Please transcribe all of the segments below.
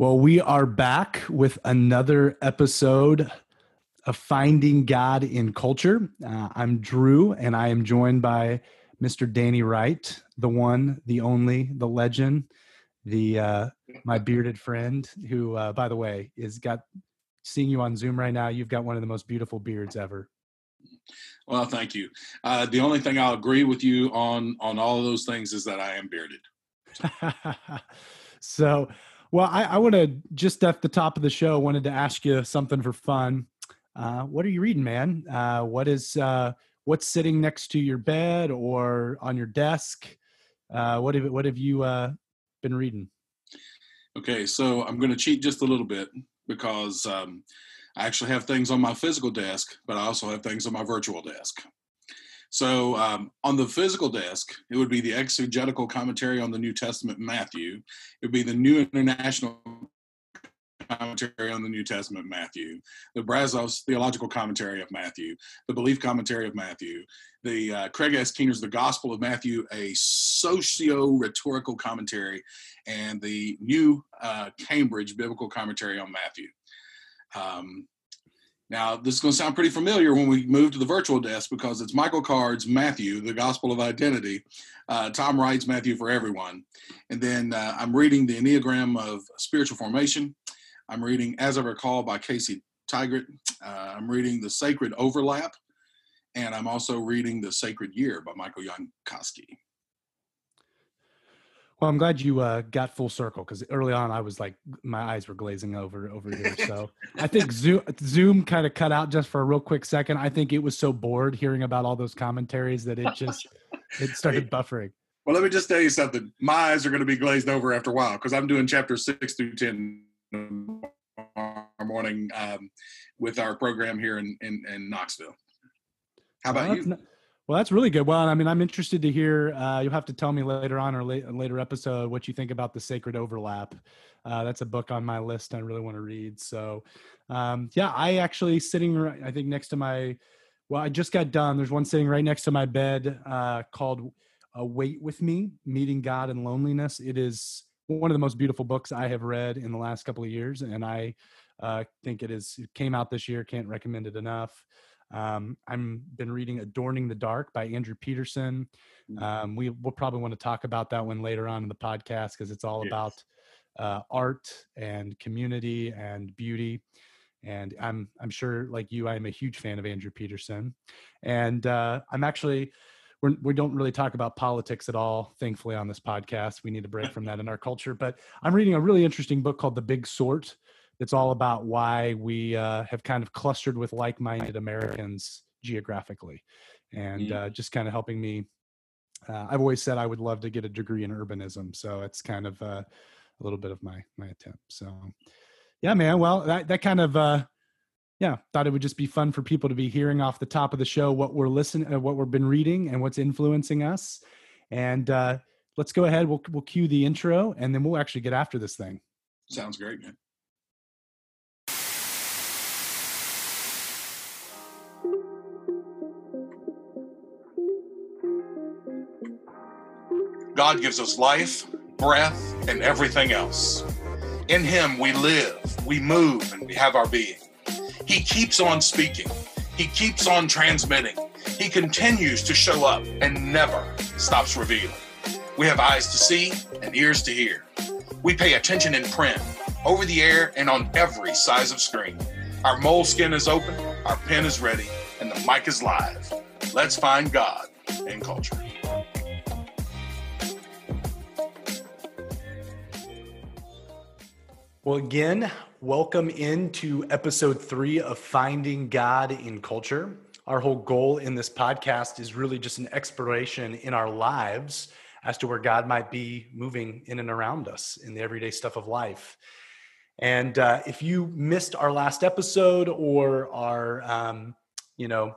Well, we are back with another episode of Finding God in Culture. Uh, I'm Drew, and I am joined by Mr. Danny Wright, the one, the only, the legend, the uh, my bearded friend, who, uh, by the way, is got seeing you on Zoom right now. You've got one of the most beautiful beards ever. Well, thank you. Uh, the only thing I'll agree with you on on all of those things is that I am bearded. so well, I, I want to just at the top of the show wanted to ask you something for fun. Uh, what are you reading, man? Uh, what is uh, what's sitting next to your bed or on your desk? Uh, what have what have you uh, been reading? Okay, so I'm going to cheat just a little bit because um, I actually have things on my physical desk, but I also have things on my virtual desk. So um, on the physical desk, it would be the exegetical commentary on the New Testament Matthew. It would be the New International commentary on the New Testament Matthew, the Brazos theological commentary of Matthew, the belief commentary of Matthew, the uh, Craig S. Keener's The Gospel of Matthew, a socio-rhetorical commentary, and the New uh, Cambridge biblical commentary on Matthew. Um, now, this is going to sound pretty familiar when we move to the virtual desk because it's Michael Card's Matthew, the Gospel of Identity. Uh, Tom Wright's Matthew for Everyone. And then uh, I'm reading the Enneagram of Spiritual Formation. I'm reading As I Recall by Casey Tygrett. Uh, I'm reading The Sacred Overlap. And I'm also reading The Sacred Year by Michael Yankoski. Well, I'm glad you uh, got full circle because early on I was like my eyes were glazing over over here. So I think Zoom Zoom kind of cut out just for a real quick second. I think it was so bored hearing about all those commentaries that it just it started buffering. Well, let me just tell you something. My eyes are going to be glazed over after a while because I'm doing chapter six through ten morning um, with our program here in, in, in Knoxville. How about well, you? Not- well, that's really good. Well, I mean, I'm interested to hear. Uh, you'll have to tell me later on or late, later episode what you think about the Sacred Overlap. Uh, that's a book on my list. I really want to read. So, um, yeah, I actually sitting. I think next to my. Well, I just got done. There's one sitting right next to my bed uh, called "Wait with Me: Meeting God and Loneliness." It is one of the most beautiful books I have read in the last couple of years, and I uh, think it is. It came out this year. Can't recommend it enough. Um, I'm been reading Adorning the Dark by Andrew Peterson. Mm. Um, we will probably want to talk about that one later on in the podcast because it's all yes. about uh, art and community and beauty. And I'm I'm sure, like you, I am a huge fan of Andrew Peterson, and uh, I'm actually we're, we do not really talk about politics at all, thankfully, on this podcast. We need a break from that in our culture. But I'm reading a really interesting book called The Big Sort it's all about why we uh, have kind of clustered with like-minded Americans geographically, and mm. uh, just kind of helping me. Uh, I've always said I would love to get a degree in urbanism, so it's kind of uh, a little bit of my my attempt. So, yeah, man. Well, that that kind of uh, yeah, thought it would just be fun for people to be hearing off the top of the show what we're listening, uh, what we've been reading, and what's influencing us. And let's go ahead. We'll we'll cue the intro, and then we'll actually get after this thing. Sounds great, man. God gives us life, breath, and everything else. In Him we live, we move, and we have our being. He keeps on speaking, He keeps on transmitting, He continues to show up and never stops revealing. We have eyes to see and ears to hear. We pay attention in print, over the air, and on every size of screen. Our Moleskine is open, our pen is ready, and the mic is live. Let's find God in culture. Well, again, welcome into episode three of Finding God in Culture. Our whole goal in this podcast is really just an exploration in our lives as to where God might be moving in and around us in the everyday stuff of life. And uh, if you missed our last episode or are, um, you know,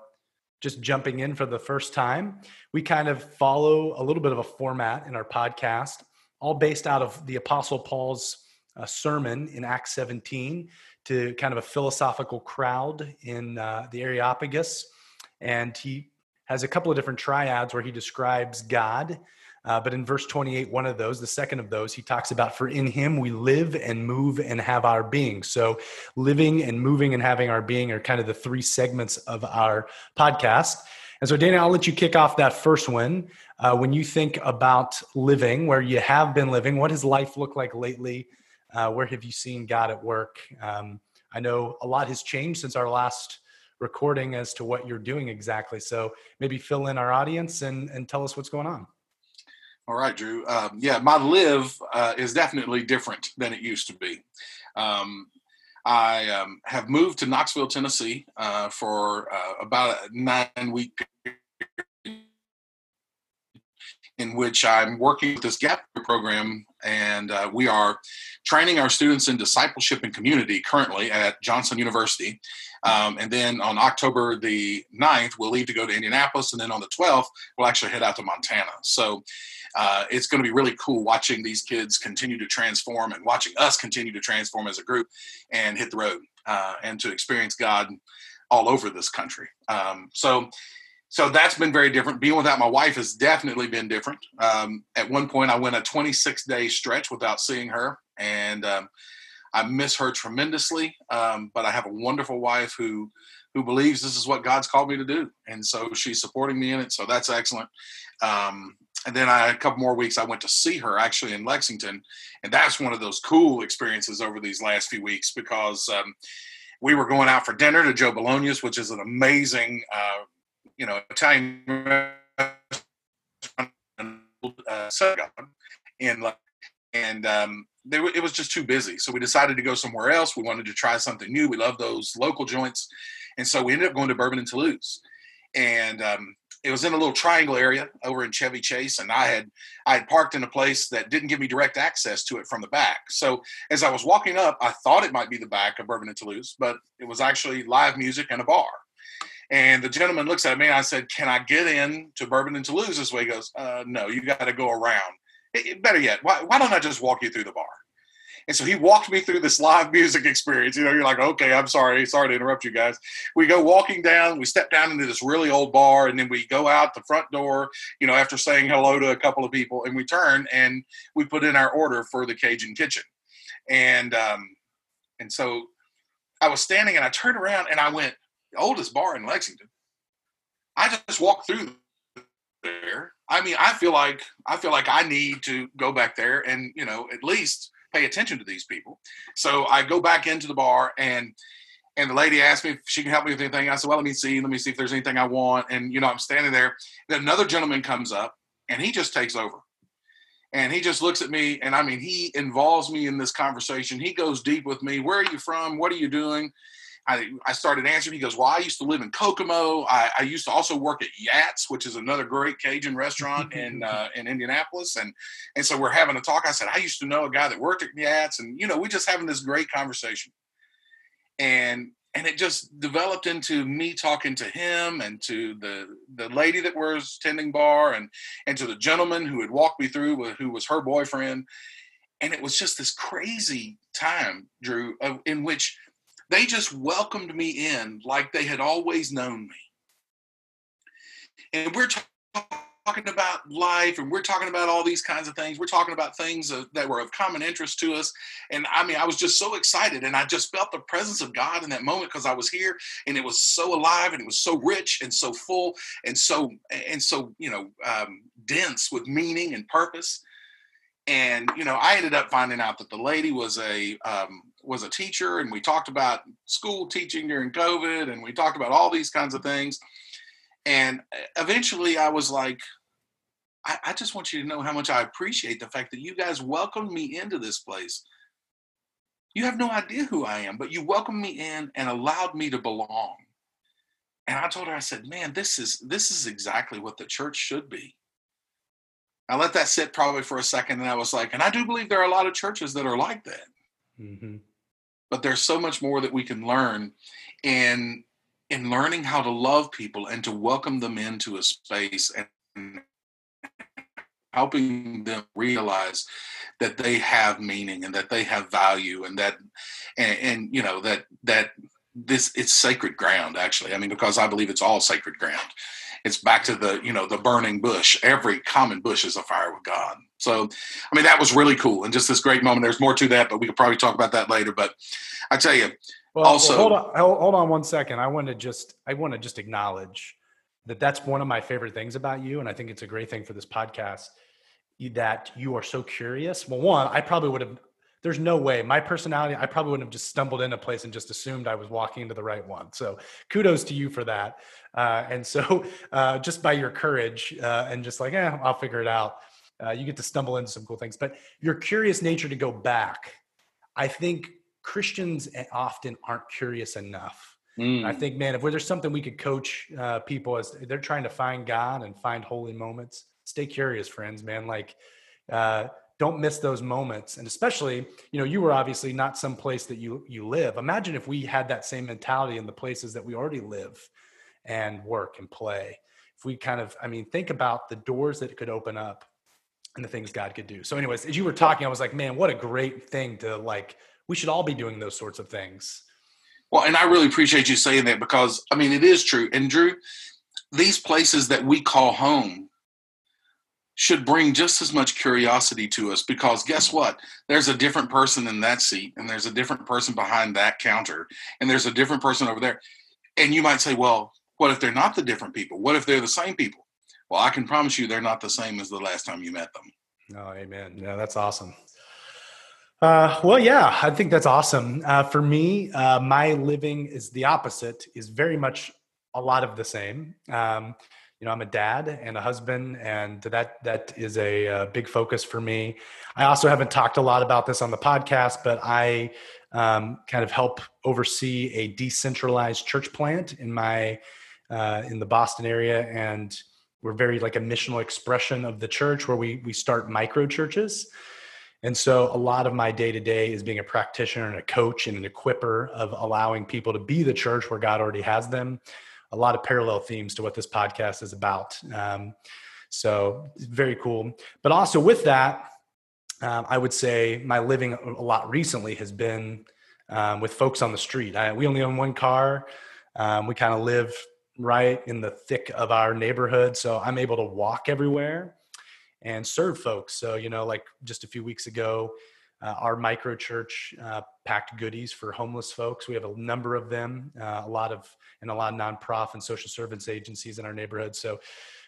just jumping in for the first time, we kind of follow a little bit of a format in our podcast, all based out of the Apostle Paul's a sermon in Acts 17 to kind of a philosophical crowd in uh, the Areopagus. And he has a couple of different triads where he describes God Uh, but in verse 28, one of those, the second of those, he talks about, for in him we live and move and have our being. So living and moving and having our being are kind of the three segments of our podcast. And so, Danny, I'll let you kick off that first one. Uh, when you think about living, where you have been living, what does life look like lately? Uh, where have you seen God at work? Um, I know a lot has changed since our last recording as to what you're doing exactly. So maybe fill in our audience and, and tell us what's going on. All right, Drew. Um, yeah, my live uh, is definitely different than it used to be. Um, I um, have moved to Knoxville, Tennessee uh, for uh, about a nine week period in which I'm working with this GAP program, and uh, we are training our students in discipleship and community currently at Johnson University. Um, and then on October the 9th, we'll leave to go to Indianapolis, and then on the 12th, we'll actually head out to Montana. So uh, it's going to be really cool watching these kids continue to transform and watching us continue to transform as a group and hit the road uh, and to experience God all over this country. Um, so so that's been very different. Being without my wife has definitely been different. Um, at one point, I went a 26 day stretch without seeing her, and um, I miss her tremendously. Um, but I have a wonderful wife who who believes this is what God's called me to do, and so she's supporting me in it. So that's excellent. Um, and then I, a couple more weeks, I went to see her actually in Lexington, and that's one of those cool experiences over these last few weeks because um, we were going out for dinner to Joe Bologna's, which is an amazing uh, you know, Italian uh, and and um, they, it was just too busy. So we decided to go somewhere else. We wanted to try something new. We love those local joints, and so we ended up going to Bourbon and Toulouse, and um, it was in a little triangle area over in Chevy Chase, and I had I had parked in a place that didn't give me direct access to it from the back. So as I was walking up, I thought it might be the back of Bourbon and Toulouse, but it was actually live music and a bar. And the gentleman looks at me and I said, Can I get in to Bourbon and Toulouse this way? He goes, uh, No, you got to go around. It, better yet, why, why don't I just walk you through the bar? And so he walked me through this live music experience. You know, you're like, okay, I'm sorry. Sorry to interrupt you guys. We go walking down, we step down into this really old bar, and then we go out the front door, you know, after saying hello to a couple of people, and we turn and we put in our order for the Cajun kitchen. And um, and so I was standing and I turned around and I went, oldest bar in Lexington. I just walked through there. I mean, I feel like I feel like I need to go back there and you know at least pay attention to these people. So I go back into the bar and and the lady asked me if she can help me with anything. I said, well, let me see, let me see if there's anything I want. And you know, I'm standing there. Then another gentleman comes up and he just takes over. And he just looks at me and I mean, he involves me in this conversation. He goes deep with me. Where are you from? What are you doing? I, I started answering. He goes, Well, I used to live in Kokomo. I, I used to also work at Yats, which is another great Cajun restaurant in uh, in Indianapolis. And and so we're having a talk. I said, I used to know a guy that worked at Yats. And, you know, we're just having this great conversation. And and it just developed into me talking to him and to the the lady that was tending bar and and to the gentleman who had walked me through who was her boyfriend and it was just this crazy time drew in which they just welcomed me in like they had always known me. And we're talking about life and we're talking about all these kinds of things. We're talking about things that were of common interest to us. And I mean, I was just so excited and I just felt the presence of God in that moment because I was here and it was so alive and it was so rich and so full and so, and so, you know, um, dense with meaning and purpose. And, you know, I ended up finding out that the lady was a, um, was a teacher and we talked about school teaching during COVID and we talked about all these kinds of things. And eventually I was like, I, I just want you to know how much I appreciate the fact that you guys welcomed me into this place. You have no idea who I am, but you welcomed me in and allowed me to belong. And I told her, I said, man, this is this is exactly what the church should be. I let that sit probably for a second, and I was like, and I do believe there are a lot of churches that are like that. Mm-hmm. But there's so much more that we can learn in in learning how to love people and to welcome them into a space and helping them realize that they have meaning and that they have value and that and, and, you know that that this it's sacred ground actually. I mean because i believe it's all sacred ground it's back to the you know the burning bush. Every common bush is a fire with god. So i mean that was really cool and just this great moment. There's more to that but we could probably talk about that later. But i tell you well, also well, hold on hold on one second. I want to just i want to just acknowledge that that's one of my favorite things about you and i think it's a great thing for this podcast that you are so curious. Well one i probably would have there's no way. My personality i probably wouldn't have just stumbled into a place and just assumed i was walking into the right one. So kudos to you for that. Uh, and so uh, just by your courage uh, and just like yeah i'll figure it out uh, you get to stumble into some cool things. But your curious nature to go back i think christians often aren't curious enough. Mm. i think man if there's something we could coach uh, people as they're trying to find god and find holy moments stay curious friends man. Like uh, don't miss those moments. And especially you know you were obviously not some place that you you live. Imagine if we had that same mentality in the places that we already live and work and play. If we kind of i mean think about the doors that could open up and the things god could do. So anyways as you were talking i was like man what a great thing to like we should all be doing those sorts of things. Well and i really appreciate you saying that because i mean it is true. And drew these places that we call home should bring just as much curiosity to us because guess what? There's a different person in that seat, and there's a different person behind that counter, and there's a different person over there. And you might say, well, what if they're not the different people? What if they're the same people? Well, I can promise you they're not the same as the last time you met them. Oh, amen. Yeah, that's awesome. Uh, well, yeah, I think that's awesome. Uh, for me, uh, my living is the opposite, is very much a lot of the same. Um, you know i'm a dad and a husband and that that is a, a, big focus for me. I also haven't talked a lot about this on the podcast but i um, kind of help oversee a decentralized church plant in my uh, in the boston area and we're very like a missional expression of the church where we we start micro churches. And so a lot of my day to day is being a practitioner and a coach and an equiper of allowing people to be the church where god already has them a lot of parallel themes to what this podcast is about. Um, so very cool. But also with that, um, I would say my living a lot recently has been um, with folks on the street. I, we only own one car. Um, we kind of live right in the thick of our neighborhood, so I'm able to walk everywhere and serve folks. So you know, like just a few weeks ago, uh, our micro church uh, packed goodies for homeless folks. We have a number of them, uh, a lot of and a lot of nonprofit and social service agencies in our neighborhood. So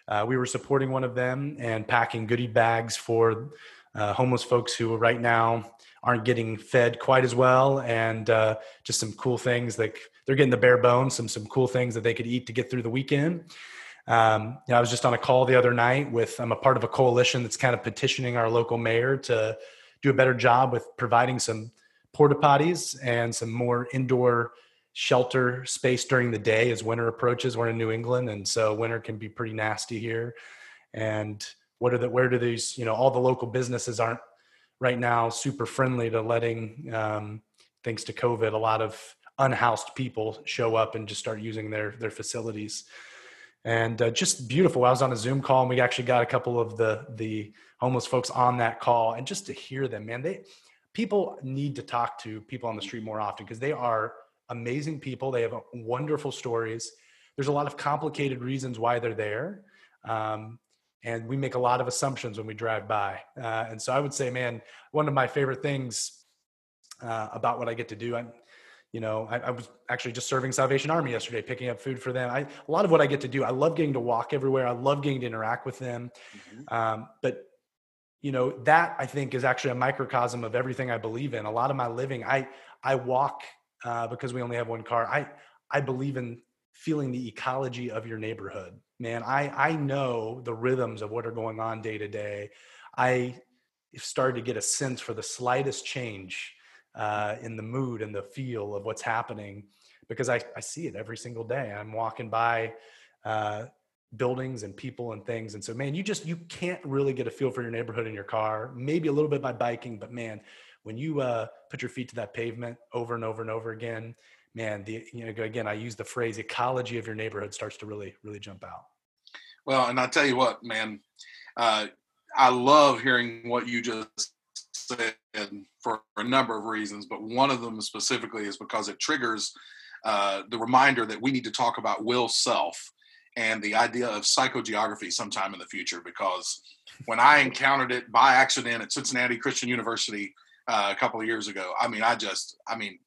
uh, we were supporting one of them and packing goodie bags for uh, homeless folks who right now aren't getting fed quite as well, and uh, just some cool things like they're getting the bare bones, some some cool things that they could eat to get through the weekend. Um, you know, I was just on a call the other night with I'm a part of a coalition that's kind of petitioning our local mayor to do a better job with providing some porta potties and some more indoor shelter space during the day as winter approaches. We're in New England, and so winter can be pretty nasty here. And what are the where do these you know all the local businesses aren't right now super friendly to letting um, thanks to COVID a lot of unhoused people show up and just start using their their facilities and uh, just beautiful. I was on a Zoom call and we actually got a couple of the the homeless folks on that call, and just to hear them, man, they people need to talk to people on the street more often because they are amazing people. They have wonderful stories. There's a lot of complicated reasons why they're there. Um, and we make a lot of assumptions when we drive by. Uh, and so I would say, man, one of my favorite things uh, about what I get to do, I'm, you know I, I, was actually just serving salvation army yesterday picking up food for them I, a lot of what i get to do i love getting to walk everywhere i love getting to interact with them mm-hmm. um, but you know that i think is actually a microcosm of everything i believe in. A lot of my living i i walk uh, because we only have one car. I i believe in feeling the ecology of your neighborhood man. I i know the rhythms of what are going on day to day. I started to get a sense for the slightest change uh, in the mood and the feel of what's happening because I, I see it every single day. I'm walking by uh, buildings and people and things. And so, man, you just, you can't really get a feel for your neighborhood in your car, maybe a little bit by biking, but man, when you uh, put your feet to that pavement over and over and over again, man, the, you know, again, I use the phrase ecology of your neighborhood starts to really, really jump out. Well, and I tell you what, man, uh, I love hearing what you just said for a number of reasons, but one of them specifically is because it triggers uh, the reminder that we need to talk about Will Self and the idea of psychogeography sometime in the future because when I encountered it by accident at Cincinnati Christian University uh, a couple of years ago, I mean, I just, I mean,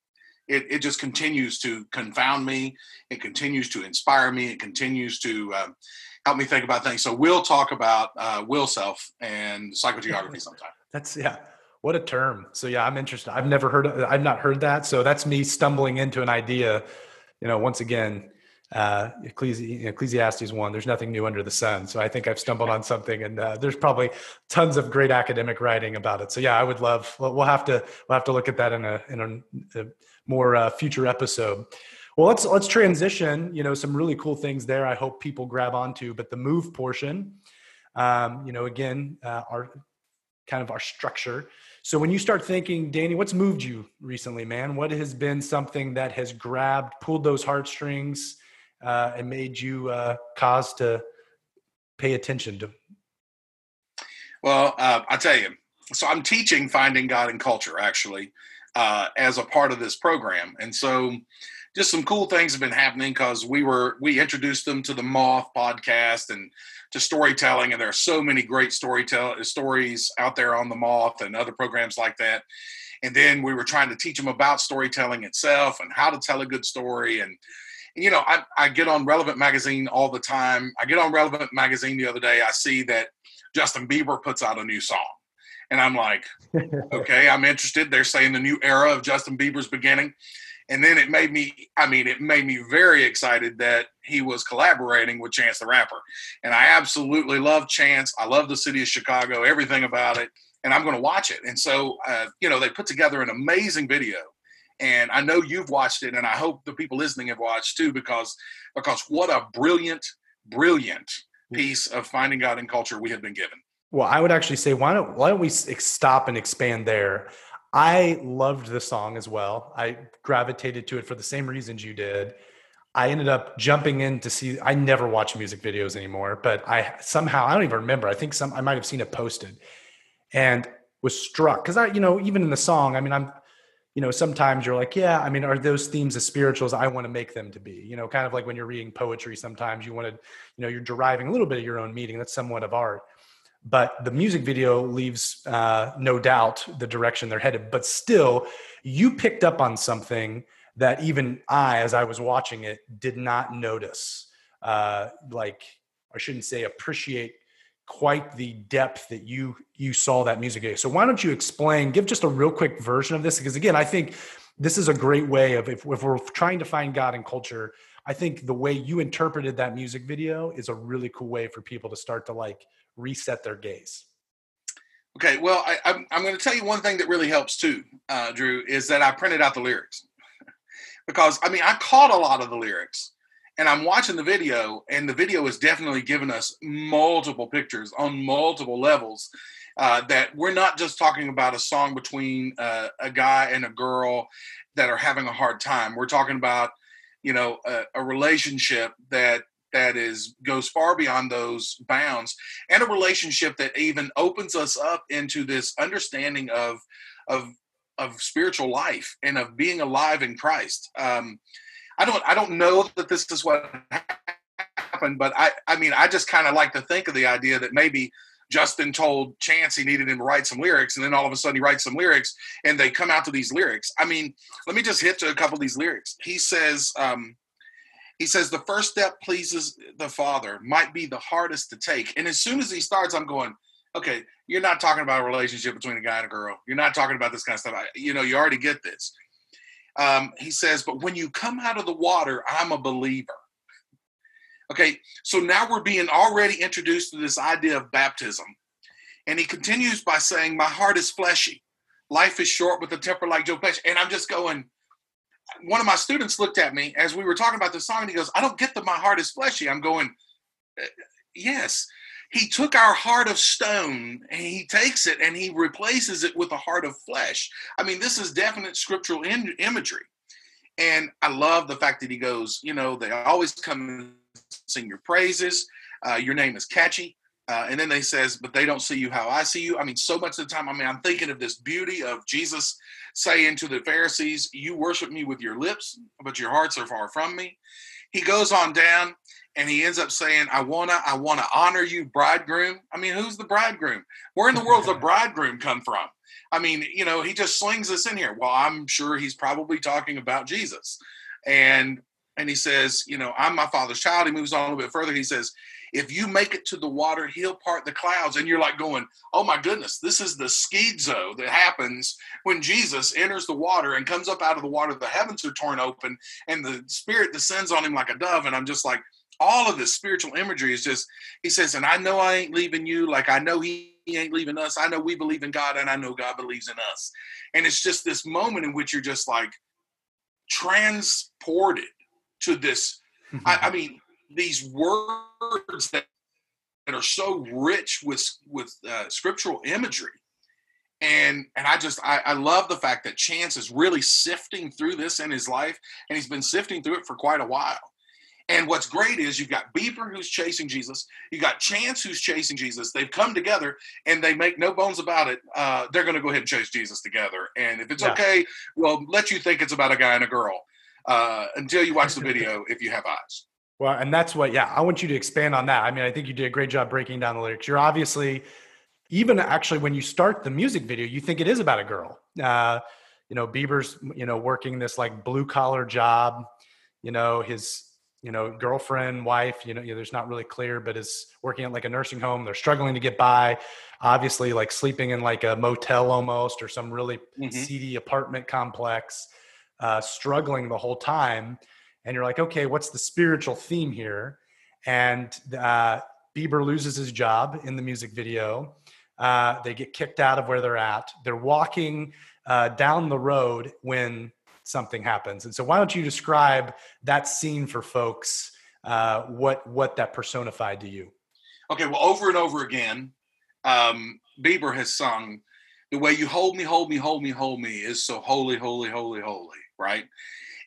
it, it just continues to confound me. It continues to inspire me. It continues to uh, help me think about things. So we'll talk about uh, Will Self and psychogeography sometime. That's yeah. What a term. So yeah, I'm interested. I've never heard. I've not heard that. So that's me stumbling into an idea. You know, once again, uh, Ecclesi- Ecclesiastes one. There's nothing new under the sun. So I think I've stumbled on something, and uh, there's probably tons of great academic writing about it. So yeah, I would love. We'll have to we'll have to look at that in a in a, a more uh, future episode. Well, let's let's transition. You know, some really cool things there. I hope people grab onto. But the move portion, um, you know, again, uh, our kind of our structure. So when you start thinking, Danny, what's moved you recently, man? What has been something that has grabbed, pulled those heartstrings, uh, and made you uh, cause to pay attention to? Well, uh, I tell you, so I'm teaching finding God in culture actually uh, as a part of this program, and so just some cool things have been happening because we were we introduced them to the Moth podcast and to storytelling, and there are so many great storytell stories out there on the Moth and other programs like that. And then we were trying to teach them about storytelling itself and how to tell a good story and you know, I, I get on Relevant Magazine all the time. I get on Relevant Magazine the other day. I see that Justin Bieber puts out a new song. And I'm like, okay, I'm interested. They're saying the new era of Justin Bieber's beginning. And then it made me, I mean, it made me very excited that he was collaborating with Chance the Rapper. And I absolutely love Chance. I love the city of Chicago, everything about it. And I'm going to watch it. And so, uh, you know, they put together an amazing video and I know you've watched it, and I hope the people listening have watched too, because because what a brilliant, brilliant mm. piece of finding God in culture we have been given. Well, I would actually say why don't why don't we stop and expand there? I loved the song as well. I gravitated to it for the same reasons you did. I ended up jumping in to see. I never watch music videos anymore, but I somehow I don't even remember. I think some I might have seen it posted, and was struck because I, you know, even in the song. I mean, I'm you know, sometimes you're like, yeah, I mean, are those themes as spirituals I want to make them to be? You know, kind of like when you're reading poetry, sometimes you want to, you know, you're deriving a little bit of your own meaning. That's somewhat of art. But the music video leaves uh, no doubt the direction they're headed. But still, you picked up on something that even I, as I was watching it, did not notice. Uh, like, I shouldn't say appreciate quite the depth that you you saw that music video. So why don't you explain, give just a real quick version of this? Because again, I think this is a great way of if, if we're trying to find God in culture, I think the way you interpreted that music video is a really cool way for people to start to like reset their gaze. Okay, well, I, am I'm, I'm going to tell you one thing that really helps too, uh, Drew, is that I printed out the lyrics because I mean I caught a lot of the lyrics, and I'm watching the video, and the video is definitely giving us multiple pictures on multiple levels. Uh, that we're not just talking about a song between uh, a guy and a girl that are having a hard time. We're talking about, you know, a, a relationship that that is goes far beyond those bounds, and a relationship that even opens us up into this understanding of of of spiritual life and of being alive in Christ. Um, I don't I don't know that this is what happened, but I I mean I just kind of like to think of the idea that maybe Justin told Chance he needed him to write some lyrics, and then all of a sudden he writes some lyrics, and they come out to these lyrics. I mean, let me just hit to a couple of these lyrics. He says, um, he says the first step pleases the Father might be the hardest to take, and as soon as he starts, I'm going, okay, you're not talking about a relationship between a guy and a girl. You're not talking about this kind of stuff. I, you know, you already get this um, he says, But when you come out of the water, I'm a believer. Okay, so now we're being already introduced to this idea of baptism. And he continues by saying, My heart is fleshy. Life is short with a temper like Joe Pesci. And I'm just going, one of my students looked at me as we were talking about the song and he goes, I don't get that my heart is fleshy. I'm going, uh, Yes, he took our heart of stone and he takes it and he replaces it with a heart of flesh. I mean, this is definite scriptural in- imagery. And I love the fact that he goes, you know, they always come and sing your praises. Uh, your name is catchy. Uh, and then they says, but they don't see you how I see you. I mean, so much of the time, I mean, I'm thinking of this beauty of Jesus saying to the Pharisees, you worship me with your lips, but your hearts are far from me he goes on down and he ends up saying, I wanna, I wanna honor you, bridegroom. I mean, who's the bridegroom? Where in the world does the bridegroom come from? I mean, you know, he just slings this in here. Well, I'm sure he's probably talking about Jesus. And and he says, you know, I'm my father's child. He moves on a little bit further. He says, if you make it to the water, he'll part the clouds. And you're like going, oh my goodness, this is the schizo that happens when Jesus enters the water and comes up out of the water. The heavens are torn open and the spirit descends on him like a dove. And I'm just like, all of this spiritual imagery is just, he says, and I know I ain't leaving you. Like I know he, he ain't leaving us. I know we believe in God and I know God believes in us. And it's just this moment in which you're just like transported to this. I, I mean, these words that, that are so rich with with uh, scriptural imagery and and i just I, I love the fact that chance is really sifting through this in his life and he's been sifting through it for quite a while and what's great is you've got Bieber who's chasing Jesus, you got Chance who's chasing Jesus. They've come together and they make no bones about it. Uh, they're going to go ahead and chase Jesus together. And if it's yeah. okay, well, let you think it's about a guy and a girl uh, until you watch the video if you have eyes. Well, and that's what, yeah, I want you to expand on that. I mean, I think you did a great job breaking down the lyrics. You're obviously, even actually, when you start the music video, you think it is about a girl. Uh, you know, Bieber's, you know, working this like blue collar job. You know, his, you know, girlfriend, wife, you know, you know, there's not really clear, but is working at like a nursing home. They're struggling to get by. Obviously, like sleeping in like a motel almost or some really mm-hmm. seedy apartment complex, uh, struggling the whole time and you're like, okay, what's the spiritual theme here? And uh, Bieber loses his job in the music video. Uh, they get kicked out of where they're at. They're walking uh, down the road when something happens. And so, why don't you describe that scene for folks? Uh, what what that personified to you? Okay, well, over and over again, um, Bieber has sung, "The way you hold me, hold me, hold me, hold me is so holy, holy, holy, holy." Right?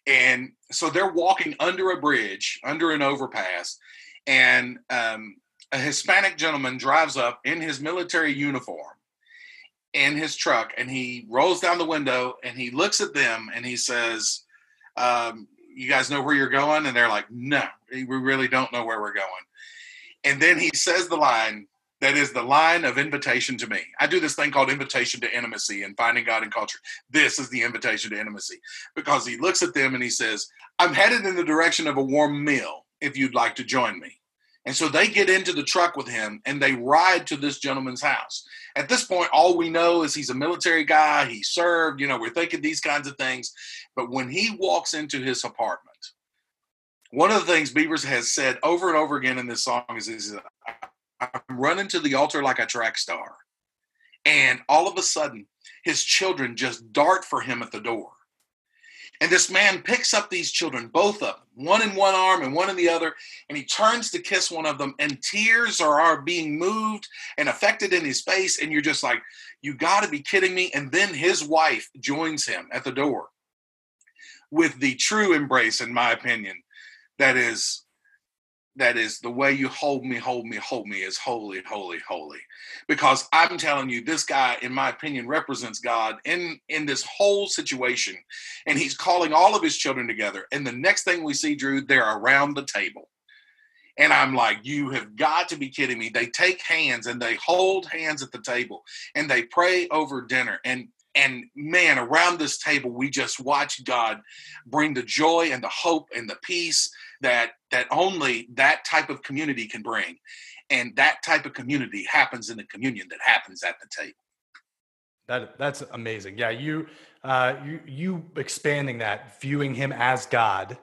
And so they're walking under a bridge, under an overpass, and um, a Hispanic gentleman drives up in his military uniform in his truck, and he rolls down the window and he looks at them and he says, um, "You guys know where you're going?" And they're like, "No, we really don't know where we're going." And then he says the line, that is the line of invitation to me. I do this thing called invitation to intimacy and finding God in culture. This is the invitation to intimacy because he looks at them and he says, I'm headed in the direction of a warm meal if you'd like to join me. And so they get into the truck with him and they ride to this gentleman's house. At this point, all we know is he's a military guy, he served, you know, we're thinking these kinds of things. But when he walks into his apartment, one of the things Bieber's has said over and over again in this song is, is I'm running to the altar like a track star. And all of a sudden, his children just dart for him at the door. And this man picks up these children, both of them, one in one arm and one in the other, and he turns to kiss one of them, and tears are, are being moved and affected in his face. And you're just like, you got to be kidding me. And then his wife joins him at the door with the true embrace, in my opinion, that is that is the way you hold me, hold me, hold me is holy, holy, holy. Because I'm telling you, this guy, in my opinion, represents God in in this whole situation, and he's calling all of his children together. And the next thing we see, Drew, they're around the table. And I'm like, you have got to be kidding me. They take hands and they hold hands at the table and they pray over dinner. And and man around this table we just watch god bring the joy and the hope and the peace that that only that type of community can bring. And that type of community happens in the communion that happens at the table. That that's amazing. Yeah you uh you you expanding that viewing him as god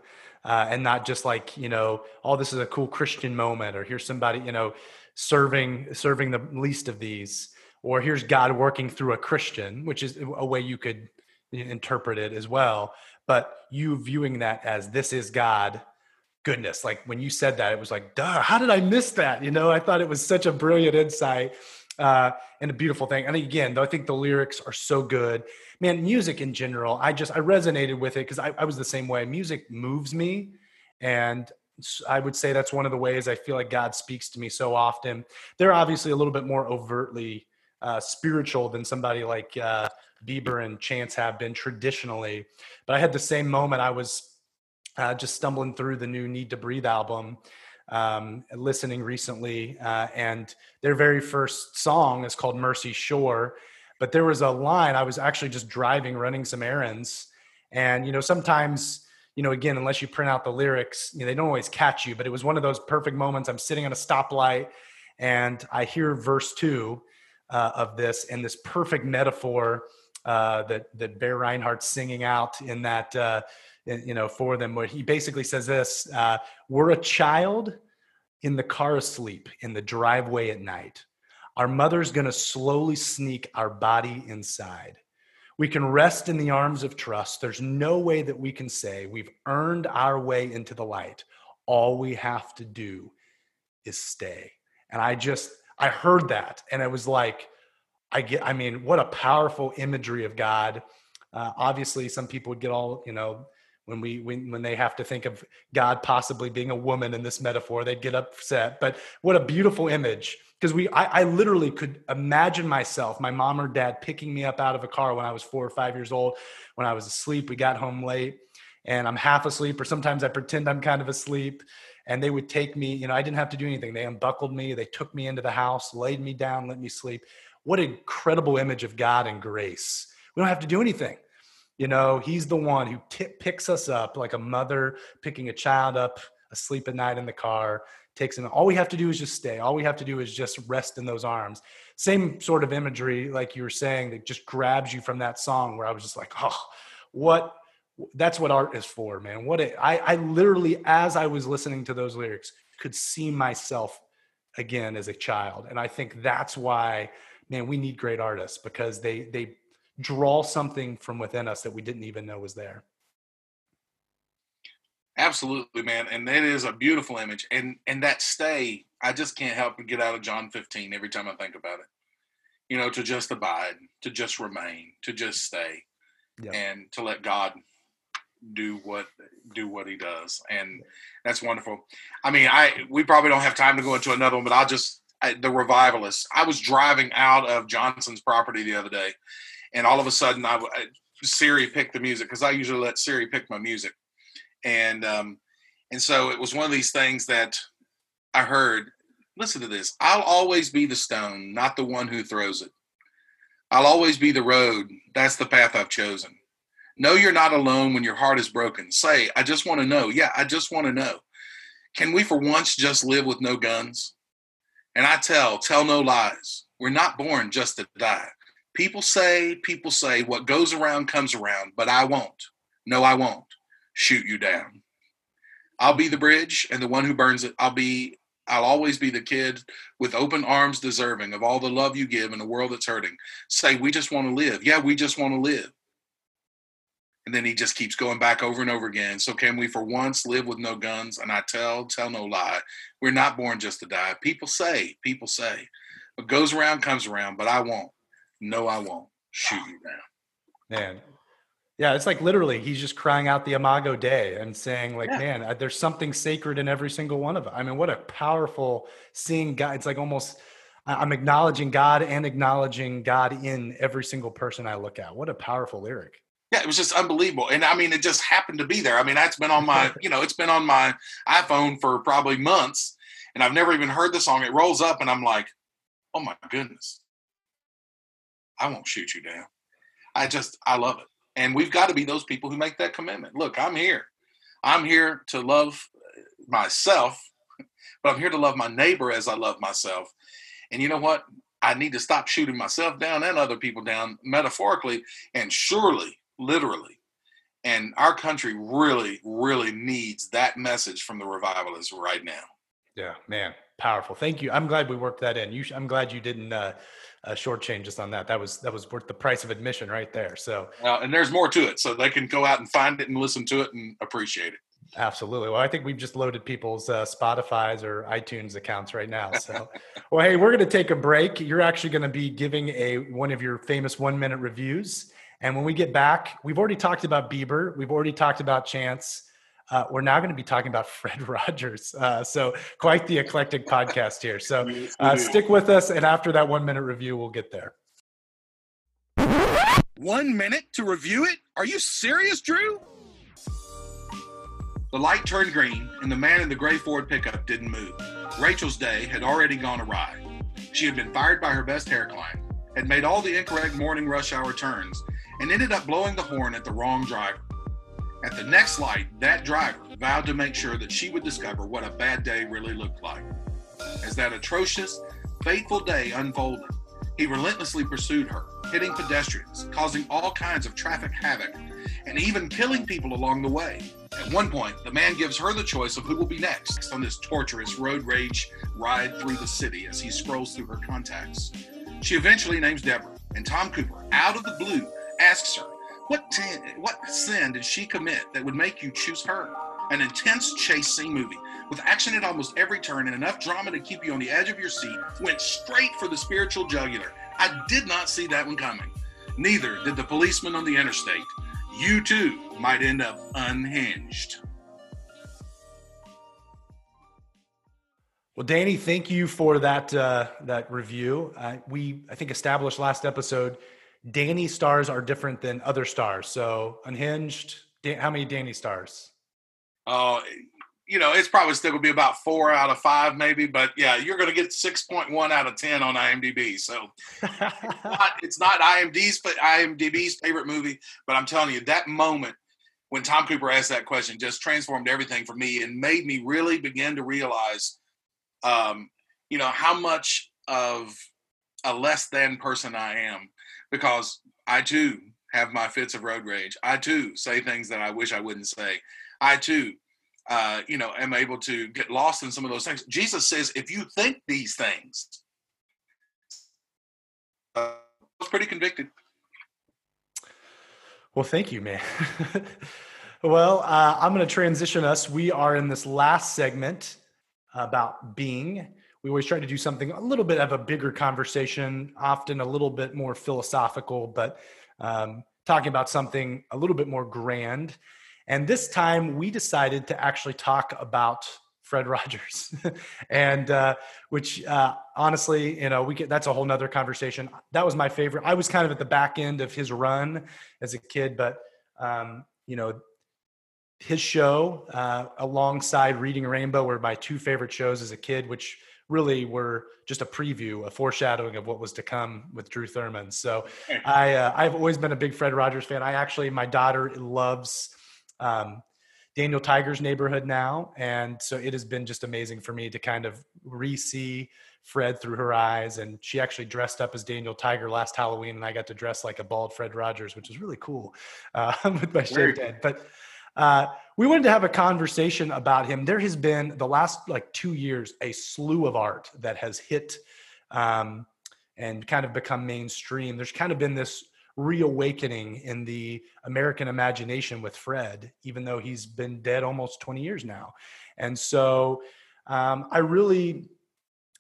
uh, and not just like you know oh this is a cool christian moment or here's somebody you know serving serving the least of these or here's god working through a christian which is a way you could interpret it as well but you viewing that as this is god goodness like when you said that it was like duh how did i miss that? You know i thought it was such a brilliant insight uh, and a beautiful thing and again though i think the lyrics are so good. Man music in general i just i resonated with it because I, I was the same way. Music moves me and i would say that's one of the ways i feel like god speaks to me so often. They're obviously a little bit more overtly uh, spiritual than somebody like uh, bieber and chance have been traditionally but i had the same moment i was uh, just stumbling through the new Need to Breathe album, um, listening recently, uh, and their very first song is called Mercy Shore. But there was a line, I was actually just driving, running some errands. And, you know, sometimes, you know, again, unless you print out the lyrics, you know, they don't always catch you. But it was one of those perfect moments. I'm sitting on a stoplight and I hear verse two uh, of this and this perfect metaphor uh, that, that Bear Rinehart's singing out in that, uh, you know, for them, where he basically says this uh, We're a child in the car asleep in the driveway at night. Our mother's going to slowly sneak our body inside. We can rest in the arms of trust. There's no way that we can say we've earned our way into the light. All we have to do is stay. And I just, I heard that and it was like, I get, I mean, what a powerful imagery of God. Uh, obviously, some people would get all, you know, when we when, when they have to think of God possibly being a woman in this metaphor, they'd get upset. But what a beautiful image. Because we I, I literally could imagine myself, my mom or dad picking me up out of a car when I was four or five years old, when I was asleep. We got home late and I'm half asleep, or sometimes I pretend I'm kind of asleep and they would take me you know i didn't have to do anything. They unbuckled me they took me into the house laid me down let me sleep. What an incredible image of god and grace. We don't have to do anything. You know he's the one who t- picks us up like a mother picking a child up asleep at night in the car takes him. All we have to do is just stay. All we have to do is just rest in those arms. Same sort of imagery like you were saying that just grabs you from that song where i was just like oh what that's what art is for, man. What it, I, I literally, as I was listening to those lyrics, could see myself again as a child, and I think that's why, man, we need great artists because they they draw something from within us that we didn't even know was there. Absolutely, man, and that is a beautiful image, and and that stay, I just can't help but get out of John 15 every time I think about it. You know, to just abide, to just remain, to just stay, yep. and to let God do what do what he does, and that's wonderful. I mean, I we probably don't have time to go into another one, but I'll just I, the revivalists. I was driving out of Johnson's property the other day, and all of a sudden, I, I Siri picked the music because I usually let Siri pick my music, and um, and so it was one of these things that I heard. Listen to this. I'll always be the stone, not the one who throws it. I'll always be the road. That's the path I've chosen. Know you're not alone when your heart is broken. Say, I just want to know. Yeah, I just want to know. Can we for once just live with no guns? And I tell, tell no lies. We're not born just to die. People say, people say, what goes around comes around, but I won't. No, I won't shoot you down. I'll be the bridge and the one who burns it. I'll be, I'll always be the kid with open arms deserving of all the love you give in a world that's hurting. Say, we just want to live. Yeah, we just want to live. And then he just keeps going back over and over again. So can we for once live with no guns? And I tell, tell no lie. We're not born just to die. People say, people say, what goes around comes around, but I won't. No, I won't shoot you down. Man, yeah, it's like literally he's just crying out the Imago Dei and saying, like, yeah. man, there's something sacred in every single one of them. I mean, what a powerful seeing God. It's like almost I'm acknowledging God and acknowledging God in every single person I look at. What a powerful lyric yeah, it was just unbelievable. And I mean, it just happened to be there. I mean, that's been on my, you know, it's been on my iPhone for probably months, and I've never even heard the song. It rolls up, and I'm like, oh my goodness, I won't shoot you down. I just, I love it. And we've got to be those people who make that commitment. Look, I'm here. I'm here to love myself, but I'm here to love my neighbor as I love myself. And you know what? I need to stop shooting myself down and other people down metaphorically and surely literally. And our country really, really needs that message from the revivalists right now. Yeah, man, powerful. Thank you. I'm glad we worked that in. You, I'm glad you didn't uh, uh, shortchange us on that. That was that was worth the price of admission right there. So, uh, and there's more to it, so they can go out and find it and listen to it and appreciate it. Absolutely. Well, I think we've just loaded people's uh, Spotify's or iTunes accounts right now. So, well, hey, we're going to take a break. You're actually going to be giving a one of your famous one minute reviews. And when we get back, we've already talked about Bieber, we've already talked about Chance. Uh, we're now going to be talking about Fred Rogers. Uh, so, quite the eclectic podcast here. So, uh, stick with us. And after that one minute review, we'll get there. One minute to review it? Are you serious, Drew? The light turned green, and the man in the gray Ford pickup didn't move. Rachel's day had already gone awry. She had been fired by her best hair client, had made all the incorrect morning rush hour turns, and ended up blowing the horn at the wrong driver. At the next light, that driver vowed to make sure that she would discover what a bad day really looked like. As that atrocious, fateful day unfolded, he relentlessly pursued her, hitting pedestrians, causing all kinds of traffic havoc, and even killing people along the way. At one point, the man gives her the choice of who will be next on this torturous road rage ride through the city as he scrolls through her contacts. She eventually names Deborah, and Tom Cooper, out of the blue, asks her, what, t- what sin did she commit that would make you choose her? An intense chase scene movie with action at almost every turn and enough drama to keep you on the edge of your seat went straight for the spiritual jugular. I did not see that one coming. Neither did the policeman on the interstate. You too might end up unhinged. Well, Danny, thank you for that uh, that review. Uh, we I think established last episode, Danny stars are different than other stars. So unhinged, how many Danny stars? Oh, you know, it's probably still gonna be about four out of five, maybe. But yeah, you're gonna get six point one out of ten on IMDb. So it's, not, it's not IMDb's but IMDb's favorite movie, but I'm telling you, that moment when Tom Cooper asked that question just transformed everything for me and made me really begin to realize, um, you know, how much of a less than person I am because I too have my fits of road rage. I too say things that I wish I wouldn't say. I too, uh, you know, am able to get lost in some of those things. Jesus says, if you think these things, uh, I was pretty convicted. Well, thank you, man. well, uh, I'm going to transition us. We are in this last segment about being. We always try to do something a little bit of a bigger conversation, often a little bit more philosophical, but um, talking about something a little bit more grand. And this time we decided to actually talk about Fred Rogers, and uh, which uh, honestly, you know, we get that's a whole nother conversation. That was my favorite. I was kind of at the back end of his run as a kid, but um, you know, his show uh, alongside Reading Rainbow were my two favorite shows as a kid, which really were just a preview, a foreshadowing of what was to come with Drew Thurman. So I, uh, I've always been a big Fred Rogers fan. I actually, my daughter loves um, Daniel Tiger's neighborhood now. And so it has been just amazing for me to kind of re see Fred through her eyes. And she actually dressed up as Daniel Tiger last Halloween, and I got to dress like a bald Fred Rogers, which was really cool uh, with my shaved head. But uh, we wanted to have a conversation about him. There has been the last like two years a slew of art that has hit um, and kind of become mainstream. There's kind of been this reawakening in the American imagination with Fred, even though he's been dead almost 20 years now. And so um, I really,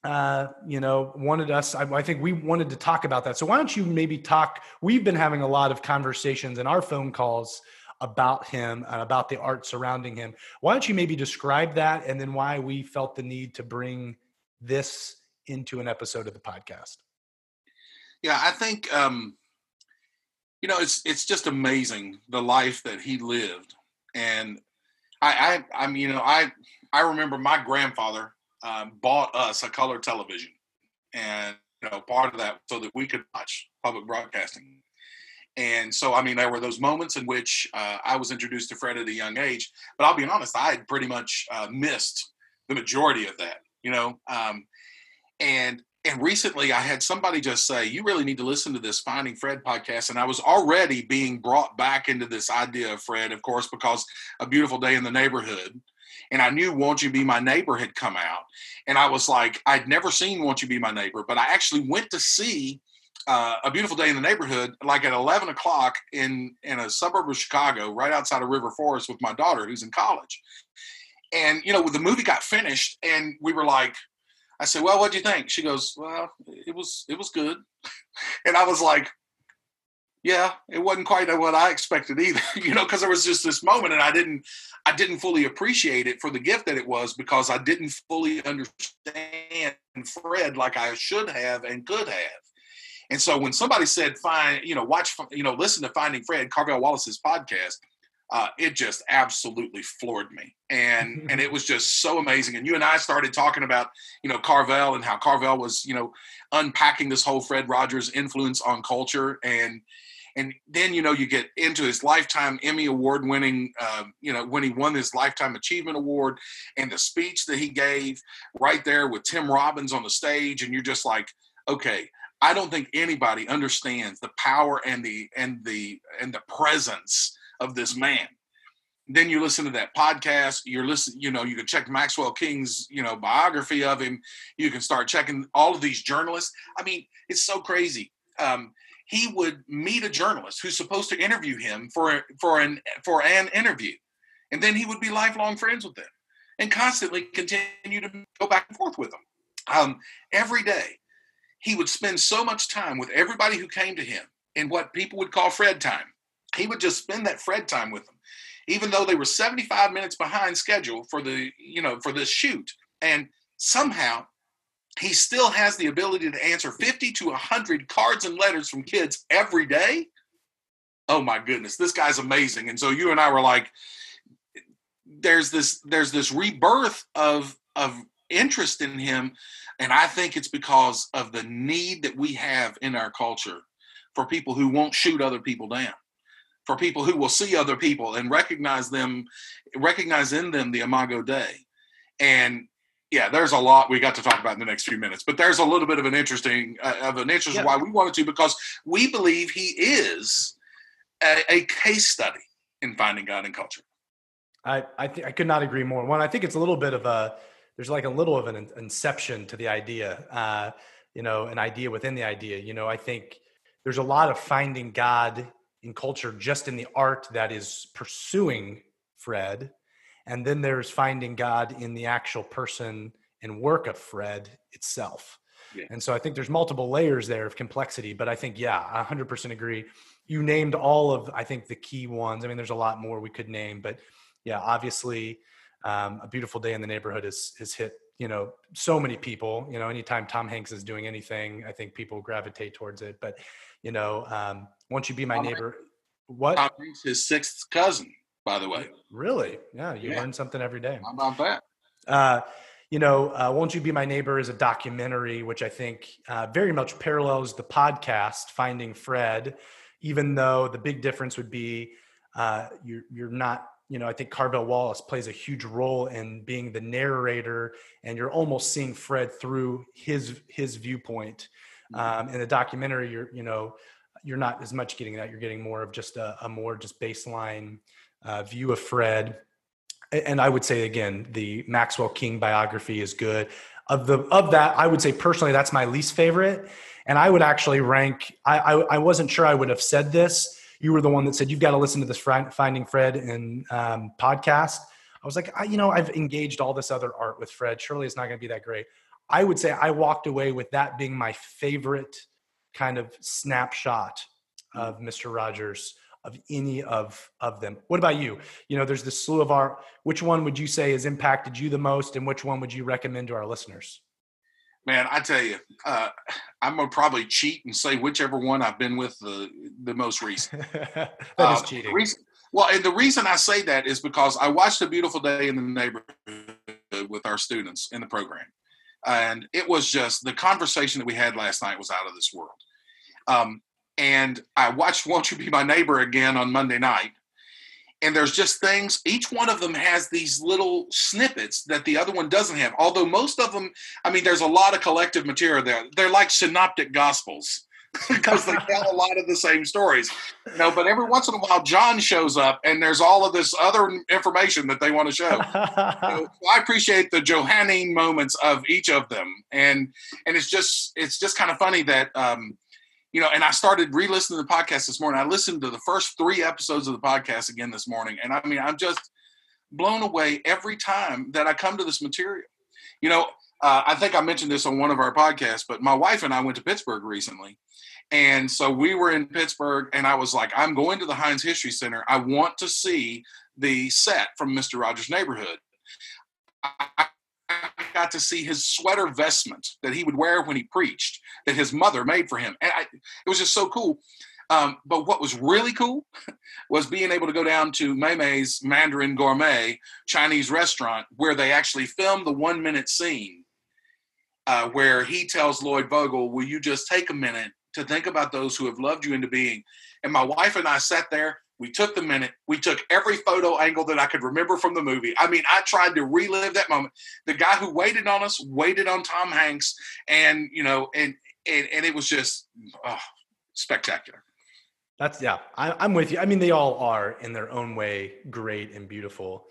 uh, you know, wanted us, I, I, think we wanted to talk about that. So why don't you maybe talk? We've been having a lot of conversations in our phone calls about him and about the art surrounding him. Why don't you maybe describe that and then why we felt the need to bring this into an episode of the podcast? Yeah, I think um, you know, it's it's just amazing the life that he lived, and I, I, I mean, you know, I I remember my grandfather um, bought us a color television, and you know, part of that so that we could watch public broadcasting. And so, I mean, there were those moments in which uh, I was introduced to Fred at a young age. But I'll be honest, I had pretty much uh, missed the majority of that, you know. Um, and and recently I had somebody just say, You really need to listen to this Finding Fred podcast. And I was already being brought back into this idea of Fred, of course, because A Beautiful Day in the Neighborhood. And I knew Won't You Be My Neighbor had come out. And I was like, I'd never seen Won't You Be My Neighbor, but I actually went to see uh, A Beautiful Day in the Neighborhood like at 11 o'clock in, in a suburb of Chicago, right outside of River Forest with my daughter who's in college. And, you know, the movie got finished and we were like, I said, "Well, what do you think?" She goes, "Well, it was it was good," and I was like, "Yeah, it wasn't quite what I expected either," you know, because there was just this moment, and I didn't I didn't fully appreciate it for the gift that it was because I didn't fully understand Fred like I should have and could have. And so when somebody said, "Find, you know, watch, you know, listen to Finding Fred, Carvel Wallace's podcast, uh, it just absolutely floored me. And and it was just so amazing. And you and i started talking about you know carvel and how carvel was you know unpacking this whole fred rogers influence on culture. And and then you know you get into his lifetime emmy award winning um, you know when he won his lifetime achievement award and the speech that he gave right there with tim robbins on the stage. And you're just like okay i don't think anybody understands the power and the and the and the presence of this man. Then you listen to that podcast. You're listening. You know, you can check Maxwell King's you know biography of him. You can start checking all of these journalists. I mean, it's so crazy. Um, he would meet a journalist who's supposed to interview him for for an for an interview, and then he would be lifelong friends with them, and constantly continue to go back and forth with them. Um, every day, he would spend so much time with everybody who came to him in what people would call Fred time he would just spend that Fred time with them, even though they were 75 minutes behind schedule for the, you know, for this shoot. And somehow he still has the ability to answer 50 to 100 cards and letters from kids every day. Oh my goodness, this guy's amazing. And so you and I were like, there's this there's this rebirth of of interest in him and i think it's because of the need that we have in our culture for people who won't shoot other people down for people who will see other people and recognize them, recognize in them the Imago Dei. And yeah, there's a lot we got to talk about in the next few minutes, but there's a little bit of an interesting uh, of an interest yeah. why we wanted to because we believe he is a, a case study in finding God in culture. I I, th- I could not agree more. One, I think it's a little bit of a there's like a little of an inception to the idea, uh, you know, an idea within the idea. You know, I think there's a lot of finding God in culture just in the art that is pursuing Fred. And then there's finding God in the actual person and work of Fred itself. Yeah. And so I think there's multiple layers there of complexity, but I think, yeah, I 100% agree. You named all of, I think, the key ones. I mean, there's a lot more we could name, but yeah, obviously, um, A Beautiful Day in the Neighborhood has, has hit, you know, so many people. You know, anytime Tom Hanks is doing anything, I think people gravitate towards it. But, you know, um, won't you be my neighbor? What? Tom Hanks, his sixth cousin, by the way. Really? Yeah, you yeah. learn something every day. How about that? Uh, you know, uh, Won't You Be My Neighbor is a documentary which I think uh, very much parallels the podcast Finding Fred, even though the big difference would be uh, you're, you're not, you know, I think Carvel Wallace plays a huge role in being the narrator and you're almost seeing Fred through his, his viewpoint. Mm-hmm. Um, in the documentary, you're, you know, you're not as much getting that. You're getting more of just a, a more just baseline uh, view of Fred. And I would say again, the Maxwell King biography is good. Of the of that, I would say personally that's my least favorite. And I would actually rank. I I, I wasn't sure I would have said this. You were the one that said you've got to listen to this Finding Fred and um, podcast. I was like, I, you know, I've engaged all this other art with Fred. Surely it's not going to be that great. I would say I walked away with that being my favorite kind of snapshot of Mr. Rogers of any of of them. What about you? You know, there's this slew of art. Which one would you say has impacted you the most, and which one would you recommend to our listeners? Man, I tell you, uh, I'm gonna probably cheat and say whichever one I've been with the the most recent. that uh, is cheating. Reason, well, and the reason I say that is because I watched a beautiful day in the neighborhood with our students in the program, and it was just the conversation that we had last night was out of this world. Um, and I watched Won't You Be My Neighbor again on Monday night. And there's just things, each one of them has these little snippets that the other one doesn't have. Although most of them, I mean, there's a lot of collective material there. They're like synoptic gospels because they tell a lot of the same stories. You know, but every once in a while, John shows up, and there's all of this other information that they want to show. so I appreciate the Johannine moments of each of them, and and it's just it's just kind of funny that um, you know, and I started re-listening to the podcast this morning. I listened to the first three episodes of the podcast again this morning, and I mean, I'm just blown away every time that I come to this material. You know, uh, I think I mentioned this on one of our podcasts, but my wife and I went to Pittsburgh recently. And so we were in Pittsburgh, and I was like, I'm going to the Heinz History Center. I want to see the set from Mr. Rogers' Neighborhood. I got to see his sweater vestment that he would wear when he preached that his mother made for him. And I, it was just so cool. Um, but what was really cool was being able to go down to Mei Mei's Mandarin Gourmet Chinese restaurant where they actually filmed the one minute scene uh, where he tells Lloyd Vogel, Will you just take a minute to think about those who have loved you into being? And my wife and I sat there. We took the minute. We took every photo angle that I could remember from the movie. I mean, I tried to relive that moment. The guy who waited on us waited on Tom Hanks, and you know, and and, and it was just oh, spectacular. That's yeah, I, am with you. I mean, they all are in their own way great and beautiful.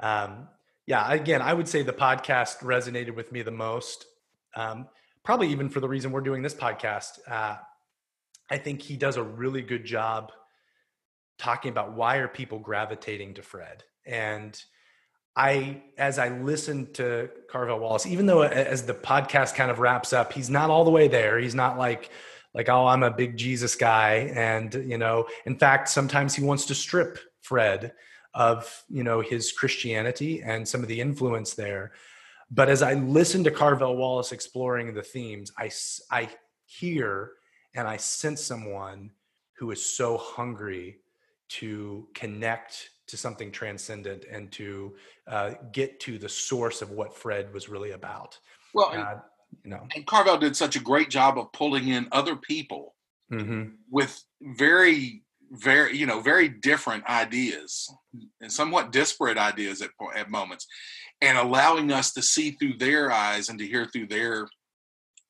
Um, yeah, again, I would say the podcast resonated with me the most. Um, probably even for the reason we're doing this podcast. Uh, I think he does a really good job talking about why are people gravitating to Fred and I, as I listened to Carvel Wallace, even though as the podcast kind of wraps up, he's not all the way there. He's not like, like, oh, I'm a big Jesus guy. And, you know, in fact, sometimes he wants to strip Fred of, you know, his Christianity and some of the influence there. But as I listen to Carvel Wallace exploring the themes, I, I hear and I sense someone who is so hungry to connect to something transcendent and to uh, get to the source of what Fred was really about. Well, uh, you know, and Carvel did such a great job of pulling in other people mm-hmm. with very, very, you know, very different ideas and somewhat disparate ideas at, at moments, and allowing us to see through their eyes and to hear through their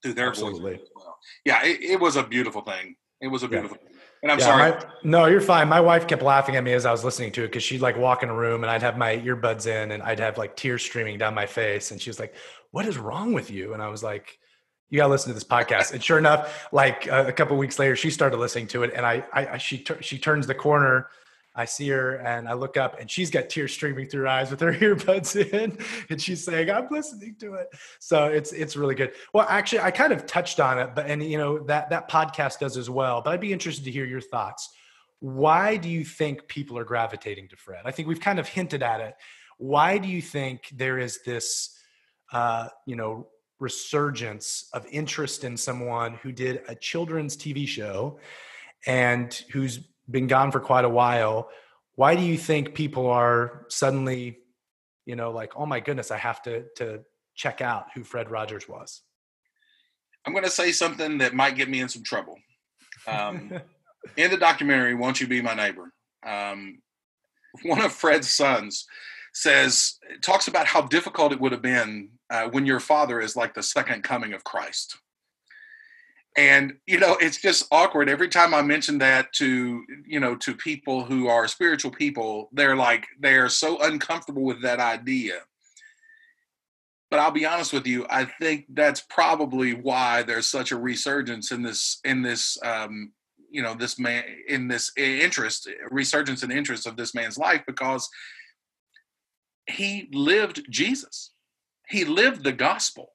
through their absolutely. Well. Yeah, it, it, was a beautiful thing. It was a beautiful. Yeah. Thing. And I'm yeah, sorry. My, no, you're fine. My wife kept laughing at me as I was listening to it because she'd like walk in a room and I'd have my earbuds in and I'd have like tears streaming down my face. And she was like, What is wrong with you? And I was like, You got to listen to this podcast. and sure enough, like uh, a couple weeks later, she started listening to it. And I, I, I she, she turns the corner I see her and I look up and she's got tears streaming through her eyes with her earbuds in and she's saying, I'm listening to it. So it's it's really good. Well, actually I kind of touched on it, but and you know that that podcast does as well. But I'd be interested to hear your thoughts. Why do you think people are gravitating to Fred? I think we've kind of hinted at it. Why do you think there is this uh, you know, resurgence of interest in someone who did a children's TV show and who's been gone for quite a while. Why do you think people are suddenly, you know, like, oh my goodness, I have to to check out who Fred Rogers was? I'm going to say something that might get me in some trouble. Um, in the documentary, "Won't You Be My Neighbor," um, one of Fred's sons says talks about how difficult it would have been uh, when your father is like the second coming of Christ and you know it's just awkward. Every time i mention that to you know to people who are spiritual people they're like they're so uncomfortable with that idea. But i'll be honest with you i think that's probably why there's such a resurgence in this in this um you know this man in this interest resurgence and interest of this man's life because he lived jesus. He lived the gospel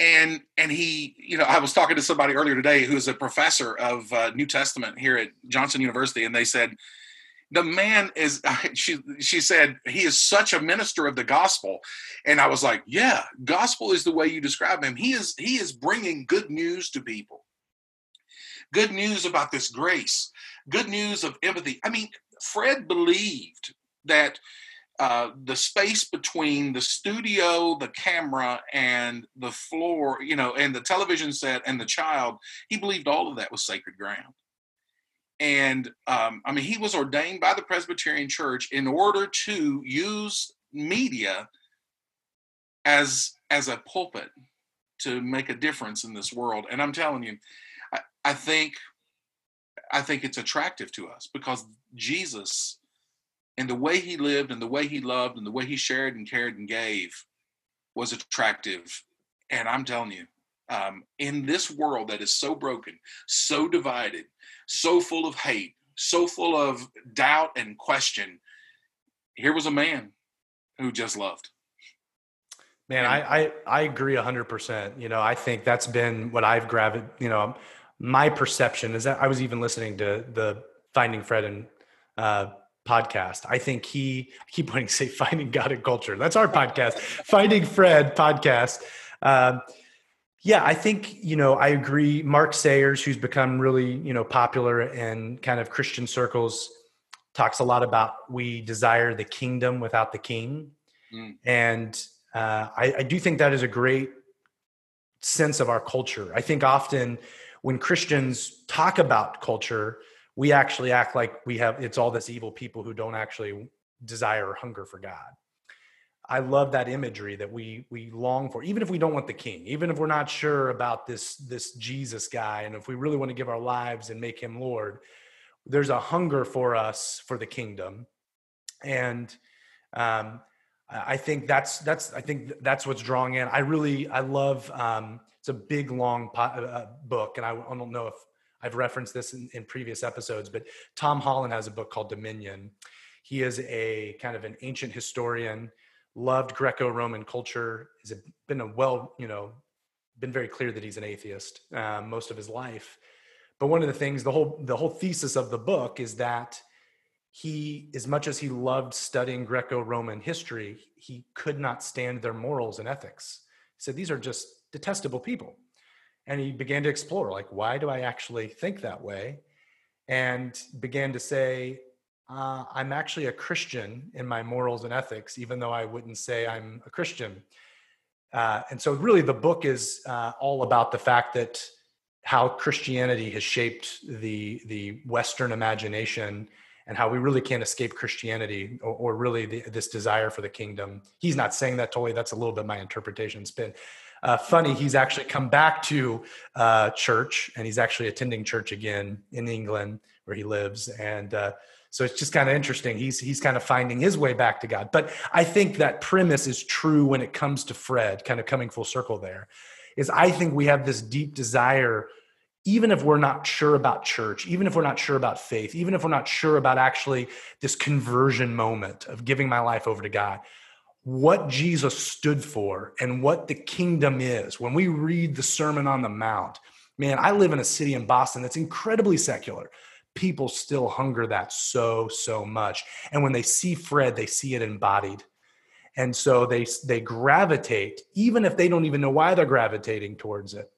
and and he you know i was talking to somebody earlier today who's a professor of uh, new testament here at johnson university and they said the man is she she said he is such a minister of the gospel. And i was like yeah gospel is the way you describe him. He is he is bringing good news to people. Good news about this grace. Good news of empathy. I mean fred believed that uh, the space between the studio, the camera, and the floor, you know, and the television set and the child, he believed all of that was sacred ground. And um, I mean, he was ordained by the Presbyterian Church in order to use media as as a pulpit to make a difference in this world. And I'm telling you, I, I think I think it's attractive to us because Jesus and the way he lived and the way he loved and the way he shared and cared and gave was attractive. And i'm telling you um, in this world that is so broken so divided so full of hate so full of doubt and question here was a man who just loved. Man I, I i agree 100% you know i think that's been what i've grabbed you know my perception is that i was even listening to the finding fred and uh, podcast. I think he I keep wanting to say finding God and culture. That's our podcast, Finding Fred podcast. Um, Yeah, I think, you know, I agree. Mark Sayers, who's become really, you know, popular in kind of Christian circles, talks a lot about we desire the kingdom without the king. Mm. And uh, I, I do think that is a great sense of our culture. I think often when Christians talk about culture, we actually act like we have it's all this evil people who don't actually desire or hunger for God. I love that imagery that we we long for, even if we don't want the king, even if we're not sure about this this Jesus guy, and if we really want to give our lives and make him Lord, there's a hunger for us for the kingdom, and um, I think that's that's I think that's what's drawing in. I really I love um, it's a big long po- uh, uh book, and I, I, don't know if I've referenced this in, in previous episodes, but Tom Holland has a book called Dominion. He is a kind of an ancient historian loved Greco-Roman culture. He's been a well, you know, been very clear that he's an atheist um, most of his life. But one of the things, the whole the whole thesis of the book is that he, as much as he loved studying Greco-Roman history, he could not stand their morals and ethics. He said these are just detestable people, and he began to explore like why do I actually think that way, and began to say uh, I'm actually a Christian in my morals and ethics, even though I wouldn't say I'm a Christian. Uh, and so, really, the book is uh, all about the fact that how Christianity has shaped the the Western imagination, and how we really can't escape Christianity or, or really the, this desire for the kingdom. He's not saying that totally. That's a little bit my interpretation. Been uh, funny. He's actually come back to uh, church, and he's actually attending church again in England, where he lives, and uh, so it's just kind of interesting. He's he's kind of finding his way back to God. But I think that premise is true when it comes to Fred, kind of coming full circle there. Is I think we have this deep desire even if we're not sure about church, even if we're not sure about faith, even if we're not sure about actually this conversion moment of giving my life over to God, what Jesus stood for and what the kingdom is. When we read the Sermon on the Mount, man, I live in a city in Boston that's incredibly secular. People still hunger that so so much. And when they see fred they see it embodied. And so they they gravitate even if they don't even know why they're gravitating towards it.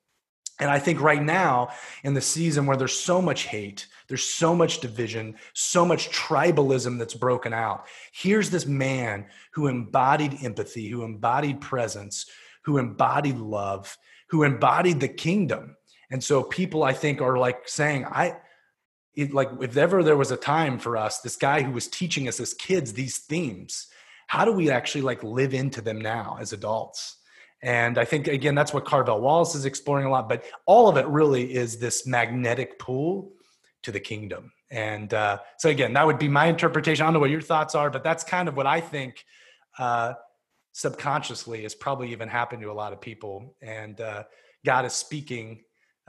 And i think right now in the season where there's so much hate there's so much division so much tribalism that's broken out. Here's this man who embodied empathy who embodied presence who embodied love who embodied the kingdom. And so people i think are like saying i it, like if ever there was a time for us this guy who was teaching us as kids these themes how do we actually like live into them now as adults? And i think again that's what carvel wallace is exploring a lot but all of it really is this magnetic pull to the kingdom. And uh, so again that would be my interpretation. I don't know what your thoughts are but that's kind of what i think uh, subconsciously has probably even happened to a lot of people. And uh, god is speaking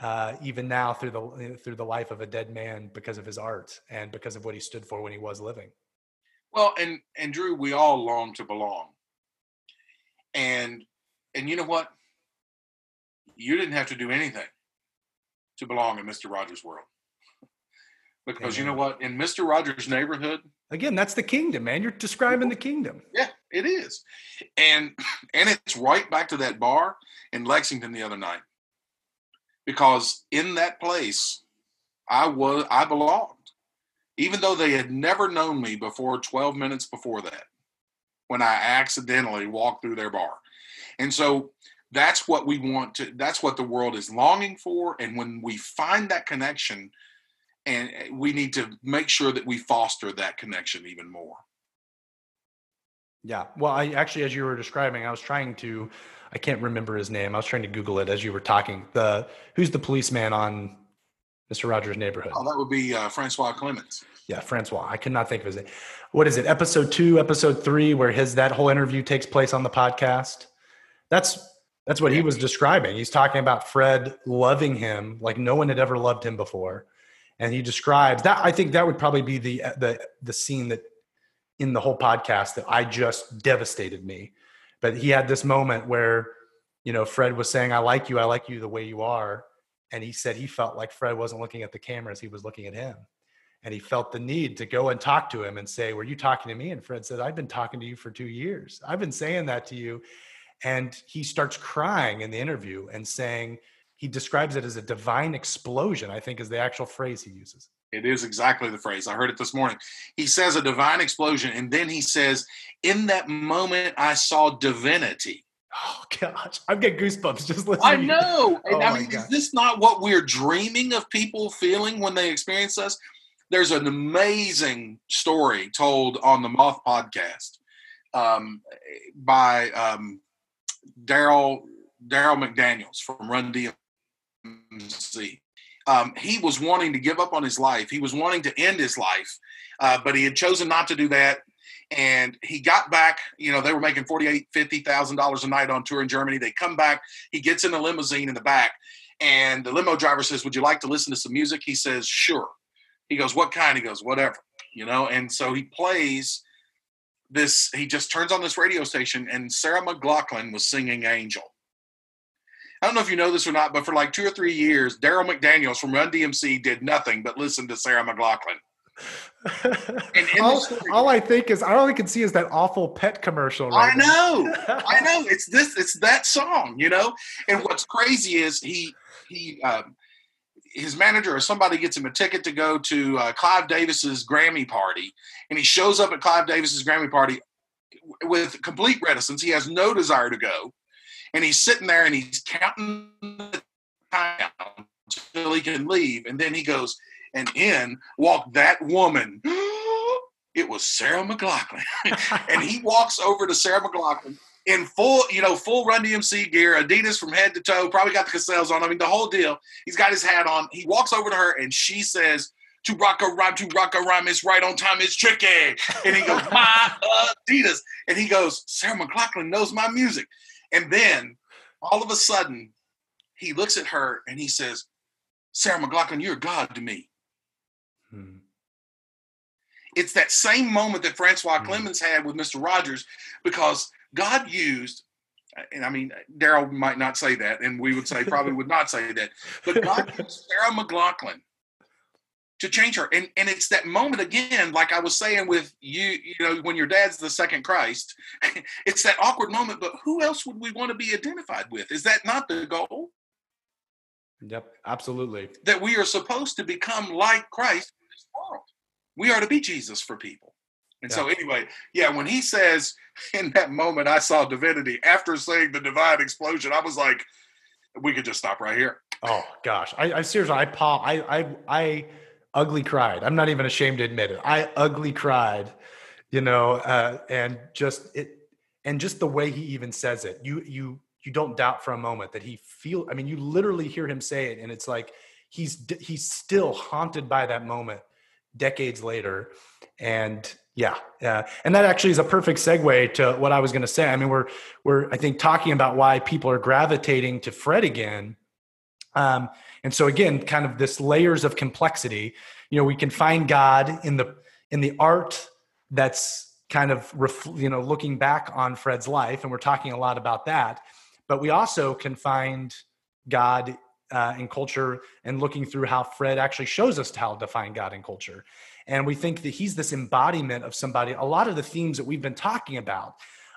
uh, even now through the through the life of a dead man because of his art and because of what he stood for when he was living. Well, and and Drew, we all long to belong, and and you know what? You didn't have to do anything to belong in Mister Rogers' world, because Amen. you know what? In Mister Rogers' neighborhood, again, that's the kingdom, man. You're describing the kingdom. Yeah, it is, and and it's right back to that bar in Lexington the other night because in that place I was I belonged. Even though they had never known me before 12 minutes before that, when I accidentally walked through their bar. And so that's what we want to that's what the world is longing for and when we find that connection and we need to make sure that we foster that connection even more yeah well i actually as you were describing i was trying to I can't remember his name. I was trying to Google it as you were talking. The who's the policeman on Mr. Rogers' Neighborhood? Oh, that would be uh, Francois Clemmons. Yeah, Francois. I could not think of his name. What is it? Episode two, episode three, where his that whole interview takes place on the podcast. That's that's what he was describing. He's talking about Fred loving him like no one had ever loved him before, and he describes that. I think that would probably be the the the scene that in the whole podcast that I just devastated me. But he had this moment where you know fred was saying i like you i like you the way you are. And he said he felt like fred wasn't looking at the cameras he was looking at him. And he felt the need to go and talk to him and say were you talking to me? And fred said i've been talking to you for two years. I've been saying that to you. And he starts crying in the interview and saying he describes it as a divine explosion. I think is the actual phrase he uses. It is exactly the phrase. I heard it this morning. He says a divine explosion, and then he says, "In that moment, I saw divinity." Oh gosh, I'm getting goosebumps just listening. I know. And Oh I mean, is this not what we're dreaming of people feeling when they experience us? There's an amazing story told on the Moth podcast um, by um, Darryl Darryl McDaniels from Run DMC. Um, he was wanting to give up on his life. He was wanting to end his life, uh, but he had chosen not to do that. And he got back. You know, they were making forty-eight, fifty thousand dollars a night on tour in Germany. They come back. He gets in a limousine in the back, and the limo driver says, "Would you like to listen to some music?" He says, "Sure." He goes, "What kind?" He goes, "Whatever." You know, and so he plays this. He just turns on this radio station, and Sarah McLachlan was singing "Angel." I don't know if you know this or not, but for like two or three years, Darryl McDaniels from Run DMC did nothing but listen to Sarah McLachlan. All, story- all I think is all I can see is that awful pet commercial. Right I know. I know it's this it's that song, you know. And what's crazy is he he um, his manager or somebody gets him a ticket to go to uh, Clive Davis's Grammy party, and he shows up at Clive Davis's Grammy party with complete reticence. He has no desire to go, and he's sitting there and he's counting the time until he can leave, and then he goes, and in walked that woman. It was Sarah McLachlan and he walks over to Sarah McLachlan in full, you know, full Run DMC gear, Adidas from head to toe, probably got the Cazals on. I mean, the whole deal. He's got his hat on. He walks over to her and she says, "To rock a rhyme, to rock a rhyme, it's right on time, it's tricky." And he goes, "My Adidas," and he goes, "Sarah McLachlan knows my music." And then all of a sudden, he looks at her and he says, "Sarah McLachlan, you're God to me." Hmm. it's that same moment that Francois Mhm. Clemmons had with Mr. Rogers because God used, and I mean, Darryl might not say that, and we would say probably would not say that, but God used Sarah McLachlan to change her. And, and it's that moment again, like I was saying with you, you know, when your dad's the second Christ, it's that awkward moment, but who else would we want to be identified with? Is that not the goal? Yep, absolutely. That we are supposed to become like Christ in this world. We are to be Jesus for people. And so, anyway, yeah, when he says in that moment, I saw divinity after saying the divine explosion, I was like, we could just stop right here. Oh gosh, I, I seriously, I paw, I, I, I ugly cried. I'm not even ashamed to admit it. I ugly cried, you know, uh, and just it, and just the way he even says it, you, you, you don't doubt for a moment that he feel. I mean, you literally hear him say it, and it's like he's he's still haunted by that moment decades later, and yeah, yeah, and that actually is a perfect segue to what I was going to say. I mean, we're we're I think talking about why people are gravitating to Fred again. Um, and so again, kind of this layers of complexity. You know, we can find God in the in the art that's kind of ref, you know looking back on Fred's life, and we're talking a lot about that. But we also can find God uh, in culture and looking through how Fred actually shows us how to find God in culture. And we think that he's this embodiment of somebody. A lot of the themes that we've been talking about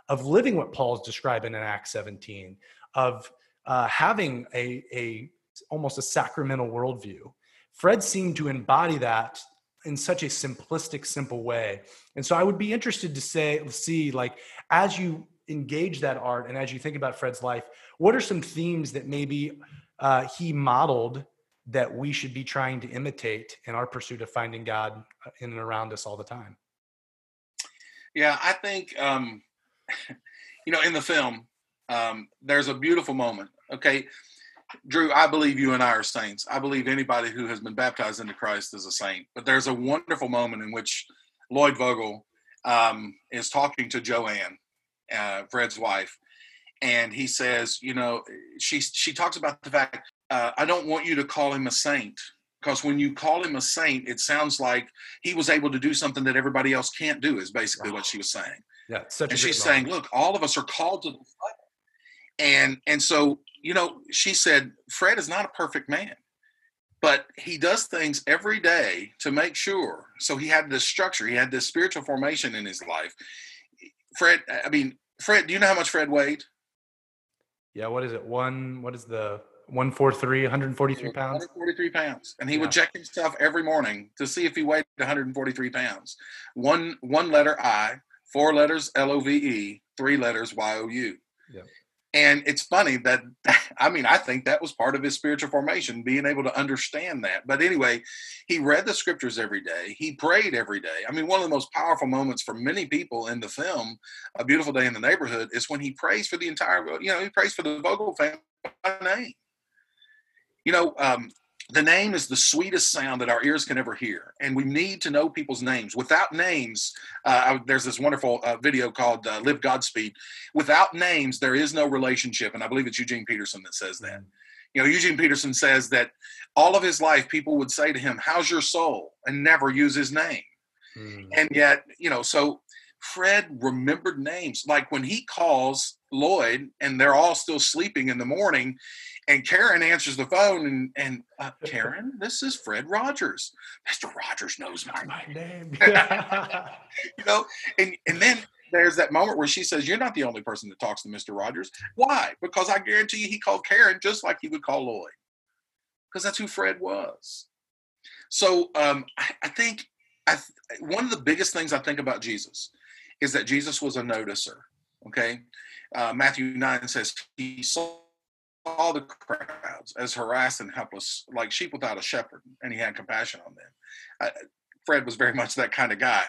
of living what Paul's describing in Acts 17, of uh, having a, a almost a sacramental worldview. Fred seemed to embody that in such a simplistic, simple way. And so I would be interested to say, see, like, as you engage that art and as you think about Fred's life, what are some themes that maybe uh, he modeled that we should be trying to imitate in our pursuit of finding God uh, in and around us all the time? Yeah, I think, um, you know, in the film, um, there's a beautiful moment. Okay. Drew, I believe you and I are saints. I believe anybody who has been baptized into Christ is a saint. But there's a wonderful moment in which Lloyd Vogel um, is talking to Joanne, uh, Fred's wife, and he says, you know, she she talks about the fact uh, I don't want you to call him a saint because when you call him a saint, it sounds like he was able to do something that everybody else can't do. Is basically what she was saying. Yeah, such and she's saying, "Look, all of us are called to the fight." And and so you know, she said, "Fred is not a perfect man, but he does things every day to make sure." So he had this structure, he had this spiritual formation in his life. Fred, I mean, Fred, do you know how much Fred weighed? Yeah, what is it? One. What is the 143, 143 pounds? 143 pounds, and he yeah. would check himself every morning to see if he weighed 143 pounds. One one letter I, four letters L O V E, three letters Y O U. Yeah. And it's funny that, I mean, I think that was part of his spiritual formation, being able to understand that. But anyway, he read the scriptures every day. He prayed every day. I mean, one of the most powerful moments for many people in the film, A Beautiful Day in the Neighborhood, is when he prays for the entire, world, you know, he prays for the Vogel family name. You know, um, the name is the sweetest sound that our ears can ever hear and we need to know people's names. Without names uh, there's this wonderful uh, video called uh, live godspeed. Without names there is no relationship and i believe it's eugene peterson that says that. You know eugene peterson says that all of his life people would say to him how's your soul? and never use his name. Mm. and yet you know so fred remembered names. Like when he calls lloyd and they're all still sleeping in the morning and Karen answers the phone and and uh, Karen, this is Fred Rogers. Mr. Rogers knows my, my name. you know, and and then there's that moment where she says, "You're not the only person that talks to Mr. Rogers." Why? Because I guarantee you, he called Karen just like he would call Lloyd, because that's who Fred was. So um, I, I, think I, one of the biggest things I think about Jesus is that Jesus was a noticer. Okay, uh, Matthew nine says he saw saw the crowds as harassed and helpless, like sheep without a shepherd, and he had compassion on them. Uh, Fred was very much that kind of guy.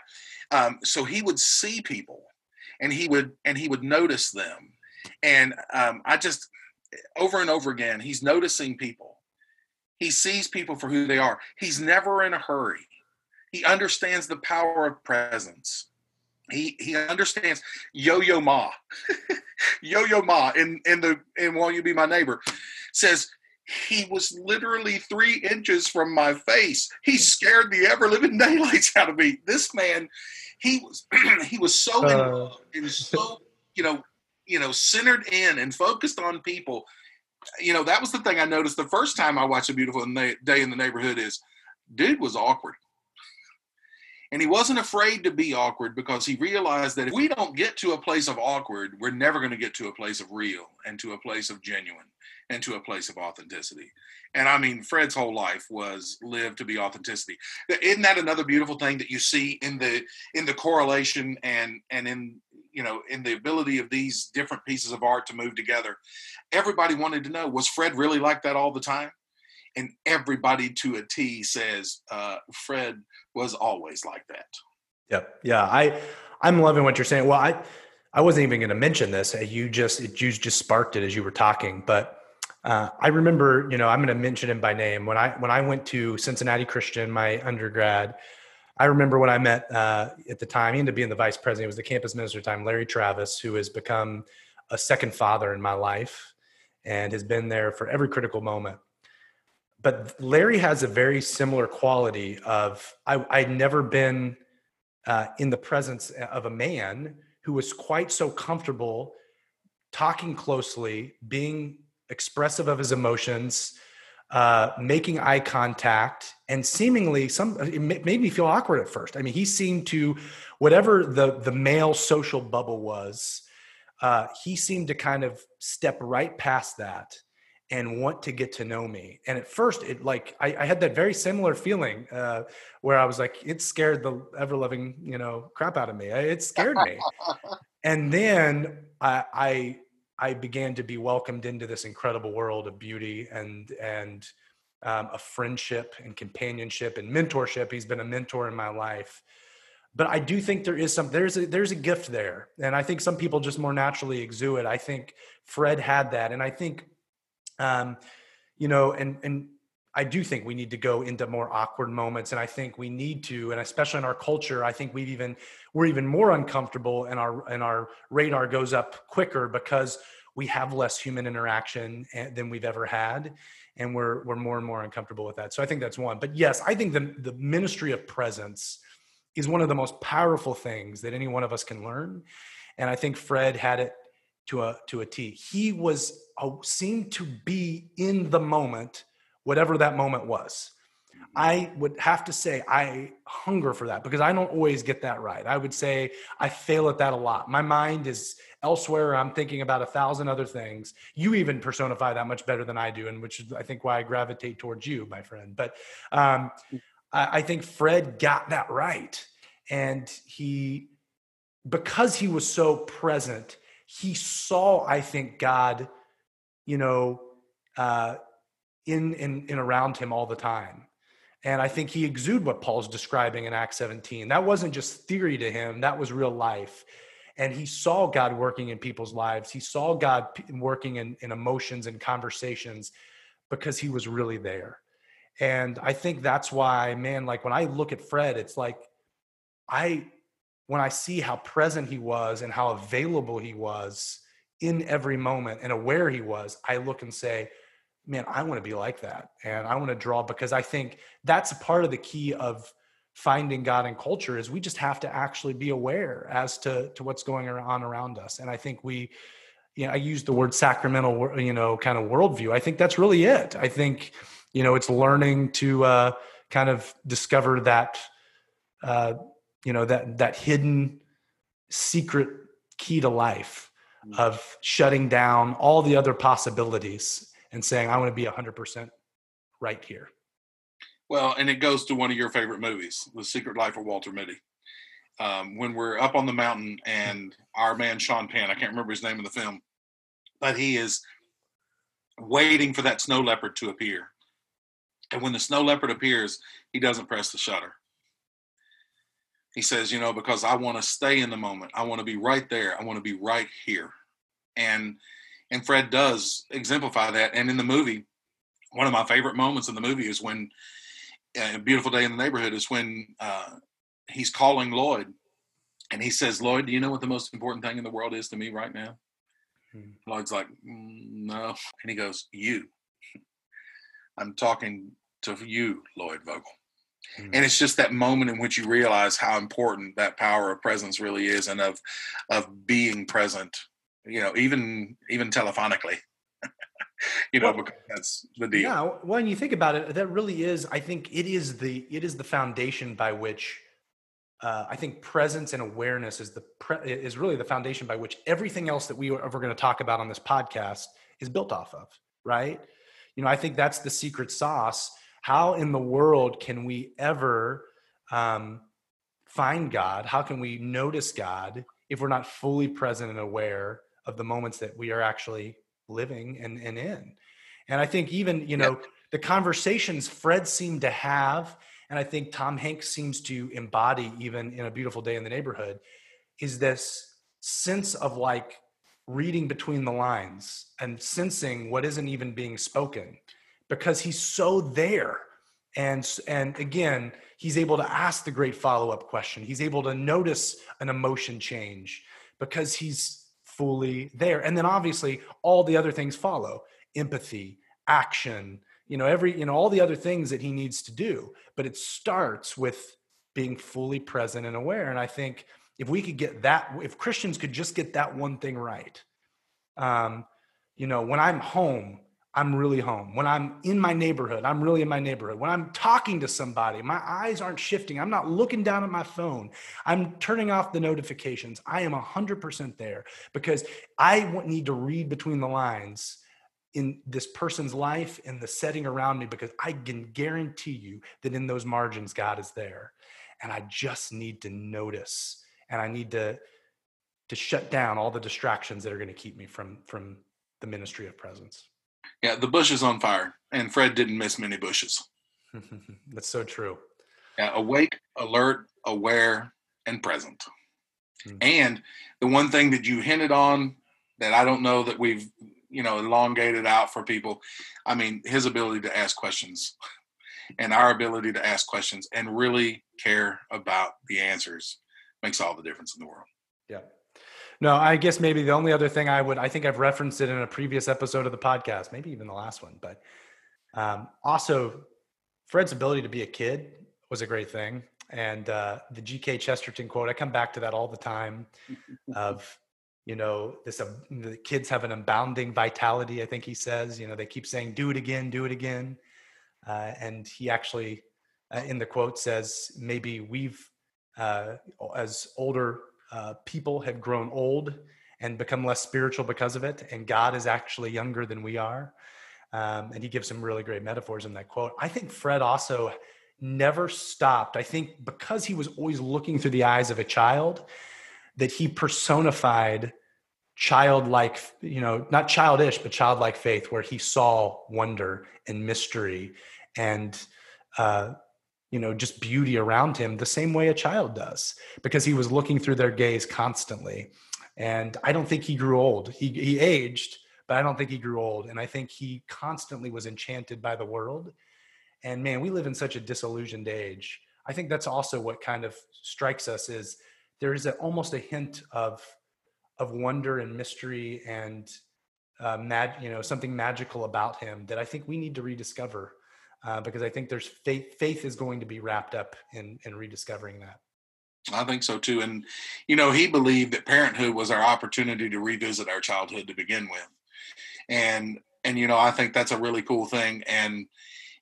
Um, so he would see people, and he would and he would notice them, and um, I just over and over again, he's noticing people. He sees people for who they are. He's never in a hurry. He understands the power of presence he he understands Yo-Yo Ma. Yo-Yo Ma in in the in Won't You Be My Neighbor says he was literally three inches from my face. He scared the ever living daylights out of me. This man, he was he was so uh. and so you know you know centered in and focused on people. You know that was the thing I noticed the first time I watched a beautiful day in the neighborhood is dude was awkward. And he wasn't afraid to be awkward because he realized that if we don't get to a place of awkward, we're never going to get to a place of real and to a place of genuine and to a place of authenticity. And I mean, Fred's whole life was lived to be authenticity. Isn't that another beautiful thing that you see in the in the correlation and and in you know in the ability of these different pieces of art to move together? Everybody wanted to know was Fred really like that all the time? And everybody to a T says uh, Fred was always like that. Yep. Yeah. I I'm loving what you're saying. Well, I I wasn't even going to mention this. You just it, you just sparked it as you were talking, but. Uh, I remember, you know, I'm going to mention him by name. When I when I went to Cincinnati Christian, my undergrad, I remember when I met uh, at the time. He ended up being the vice president. He was the campus minister at the time, Larry Travis, who has become a second father in my life and has been there for every critical moment but Larry has a very similar quality of I, I'd never been uh, in the presence of a man who was quite so comfortable talking closely, being expressive of his emotions, uh, making eye contact, and seemingly some it made me feel awkward at first. I mean, he seemed to whatever the the male social bubble was, uh, he seemed to kind of step right past that and want to get to know me. And at first, it like I, I had that very similar feeling uh, where I was like, it scared the ever loving you know crap out of me. It scared me. and then I, I I began to be welcomed into this incredible world of beauty and and um, a friendship and companionship and mentorship. He's been a mentor in my life. But I do think there is some there's a there's a gift there, and I think some people just more naturally exude it. I think Fred had that, and I think um, you know, and and I do think we need to go into more awkward moments, and I think we need to, and especially in our culture, I think we've even we're even more uncomfortable, and our and our radar goes up quicker because we have less human interaction eh, than we've ever had, and we're we're more and more uncomfortable with that. So I think that's one. But yes, I think the the ministry of presence is one of the most powerful things that any one of us can learn, and I think Fred had it to a to a T. He was uh, seemed to be in the moment, whatever that moment was. I would have to say I hunger for that because I don't always get that right. I would say I fail at that a lot. My mind is elsewhere. I'm thinking about a thousand other things. You even personify that much better than I do, and which is I think why I gravitate towards you, my friend. But um, I, I think Fred got that right, and he because he was so present, he saw. I think God, you know. Uh, in, in, in around him all the time and I think he exuded what Paul's describing in Acts 17. That wasn't just theory to him, that was real life. And he saw God working in people's lives. He saw God working in, in emotions and conversations because he was really there. And I think that's why, man, like when I look at Fred, it's like I, when I see how present he was and how available he was in every moment and aware he was, I look and say, man, I want to be like that. And I want to draw because I think that's a part of the key of finding God in culture is we just have to actually be aware as to, to what's going on around us. And I think we, you know, I use the word sacramental, you know, kind of worldview. I think that's really it. I think, you know, it's learning to uh, kind of discover that, uh, you know, that, that hidden secret key to life mm. of shutting down all the other possibilities and saying, I want to be 100% right here. Well, and it goes to one of your favorite movies, The Secret Life of Walter Mitty. Um, when we're up on the mountain and our man Sean Penn, I can't remember his name in the film, but he is waiting for that snow leopard to appear. And when the snow leopard appears, he doesn't press the shutter. He says, you know, because I want to stay in the moment. I want to be right there. I want to be right here. And and Fred does exemplify that. And in the movie, one of my favorite moments in the movie is when uh, a beautiful day in the neighborhood is when uh, he's calling Lloyd, and he says, "Lloyd, do you know what the most important thing in the world is to me right now?" Hmm. Lloyd's like, mm, "No," and he goes, "You." I'm talking to you, Lloyd Vogel. Hmm. And it's just that moment in which you realize how important that power of presence really is, and of of being present you know, even even telephonically. you know, well, because that's the deal. Yeah, when you think about it, that really is. I think it is the it is the foundation by which uh, I think presence and awareness is the pre- is really the foundation by which everything else that we are ever going to talk about on this podcast is built off of. Right? You know, I think that's the secret sauce. How in the world can we ever um, find God? How can we notice God if we're not fully present and aware of the moments that we are actually living and, and in. And I think even, you know, yeah. the conversations Fred seemed to have, and I think Tom Hanks seems to embody even in a beautiful day in the neighborhood, is this sense of like reading between the lines and sensing what isn't even being spoken because he's so there and and again he's able to ask the great follow-up question he's able to notice an emotion change because he's fully there. And then obviously all the other things follow empathy, action, you know, every, you know, all the other things that he needs to do. But it starts with being fully present and aware. And I think if we could get that, if Christians could just get that one thing right, um, you know, when I'm home, I'm really home. When I'm in my neighborhood, I'm really in my neighborhood. When I'm talking to somebody, my eyes aren't shifting. I'm not looking down at my phone. I'm turning off the notifications. I am 100% there because I need to read between the lines in this person's life and the setting around me because I can guarantee you that in those margins, God is there. And I just need to notice and I need to to shut down all the distractions that are going to keep me from from the ministry of presence. Yeah, the bush is on fire, and Fred didn't miss many bushes. That's so true. Yeah, awake, alert, aware, and present. Mm-hmm. And the one thing that you hinted on that I don't know that we've you know elongated out for people. I mean, his ability to ask questions and our ability to ask questions and really care about the answers makes all the difference in the world. Yeah. No, I guess maybe the only other thing I would, I think I've referenced it in a previous episode of the podcast, maybe even the last one, but um, also Fred's ability to be a kid was a great thing. And uh, the G.K. Chesterton quote, I come back to that all the time of, you know, this, uh, the kids have an abounding vitality. I think he says, you know, they keep saying, do it again, do it again. Uh, and he actually uh, in the quote says maybe we've uh, as older uh, people have grown old and become less spiritual because of it, and God is actually younger than we are. Um, and he gives some really great metaphors in that quote. I think Fred also never stopped. I think because he was always looking through the eyes of a child, that he personified childlike, you know, not childish, but childlike faith, where he saw wonder and mystery and, uh, you know, just beauty around him the same way a child does, because he was looking through their gaze constantly. And I don't think he grew old. He, he aged, but I don't think he grew old. And I think he constantly was enchanted by the world. And man, we live in such a disillusioned age. I think that's also what kind of strikes us is there is a, almost a hint of of wonder and mystery and uh, mad, you know, something magical about him that I think we need to rediscover uh, because I think there's faith. Faith is going to be wrapped up in in rediscovering that. I think so too. And, you know, he believed that parenthood was our opportunity to revisit our childhood to begin with. And, and, you know, I think that's a really cool thing. And,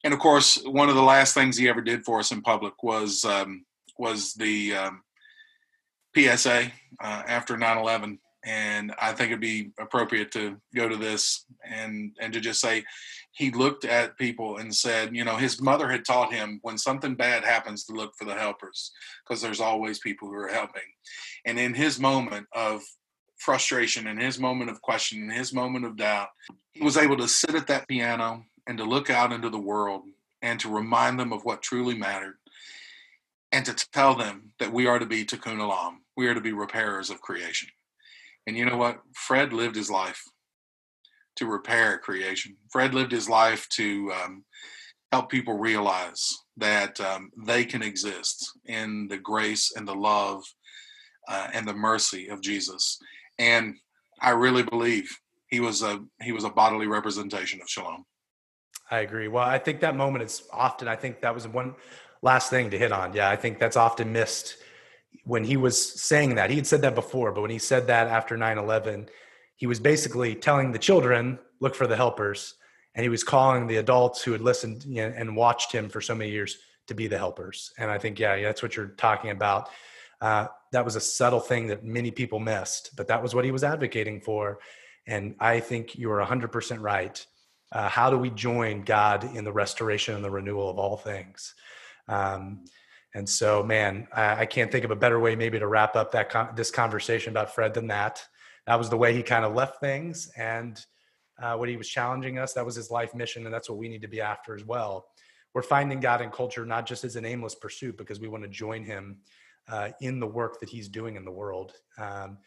and of course, one of the last things he ever did for us in public was, um, was the um, PSA uh, after 9 11 and I think it'd be appropriate to go to this and and to just say he looked at people and said, you know, his mother had taught him when something bad happens to look for the helpers because there's always people who are helping. And in his moment of frustration, in his moment of question, in his moment of doubt, he was able to sit at that piano and to look out into the world and to remind them of what truly mattered and to tell them that we are to be tikkun olam. We are to be repairers of creation. And you know what? Fred lived his life to repair creation. Fred lived his life to um, help people realize that um, they can exist in the grace and the love uh, and the mercy of Jesus. And I really believe he was a he was a bodily representation of shalom. I agree. Well, I think that moment is often. I think that was one last thing to hit on. Yeah, I think that's often missed when he was saying that. He had said that before, but when he said that after 9 11, he was basically telling the children, look for the helpers. And he was calling the adults who had listened and watched him for so many years to be the helpers. And I think, yeah, that's what you're talking about. Uh, that was a subtle thing that many people missed, but that was what he was advocating for. And I think you are 100% right. Uh, how do we join God in the restoration and the renewal of all things? Um, and so, man, I, I, can't think of a better way maybe to wrap up that con- this conversation about Fred than that. That was the way he kind of left things, and uh, what he was challenging us. That was his life mission, and that's what we need to be after as well. We're finding God in culture not just as an aimless pursuit, because we want to join Him uh, in the work that He's doing in the world. Um,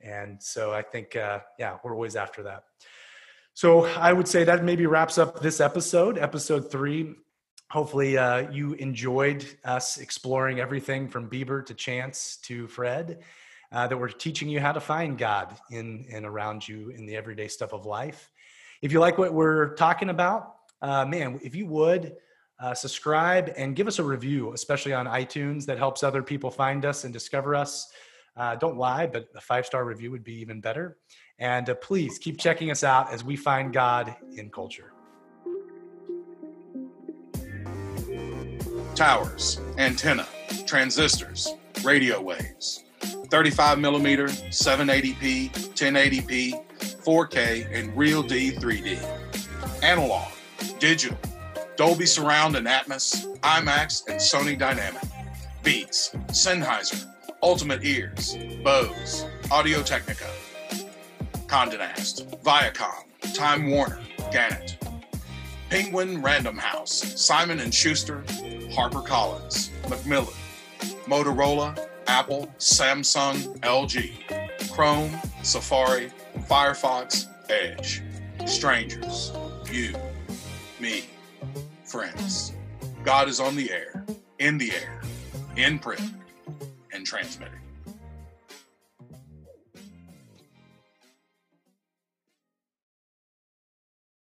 and so, I think, uh, yeah, we're always after that. So I would say that maybe wraps up this episode, episode three hopefully uh, you enjoyed us exploring everything from Bieber to Chance to Fred. Uh, that we're teaching you how to find God in and around you in the everyday stuff of life. If you like what we're talking about, uh, man, if you would uh, subscribe and give us a review, especially on iTunes, that helps other people find us and discover us. Uh, don't lie, but a five star review would be even better. And uh, please keep checking us out as we find God in culture. towers, antenna, transistors, radio waves, 35 millimeter, 780p, 1080p, 4K, and Real D 3D. Analog, digital, Dolby Surround and Atmos, IMAX, and Sony Dynamic. Beats, Sennheiser, Ultimate Ears, Bose, Audio Technica, Condé Nast, Viacom, Time Warner, Gannett, Penguin Random House, Simon & Schuster, HarperCollins, Macmillan, Motorola, Apple, Samsung, LG, Chrome, Safari, Firefox, Edge, strangers, you, me, friends. God is on the air, in the air, in print, and transmitting.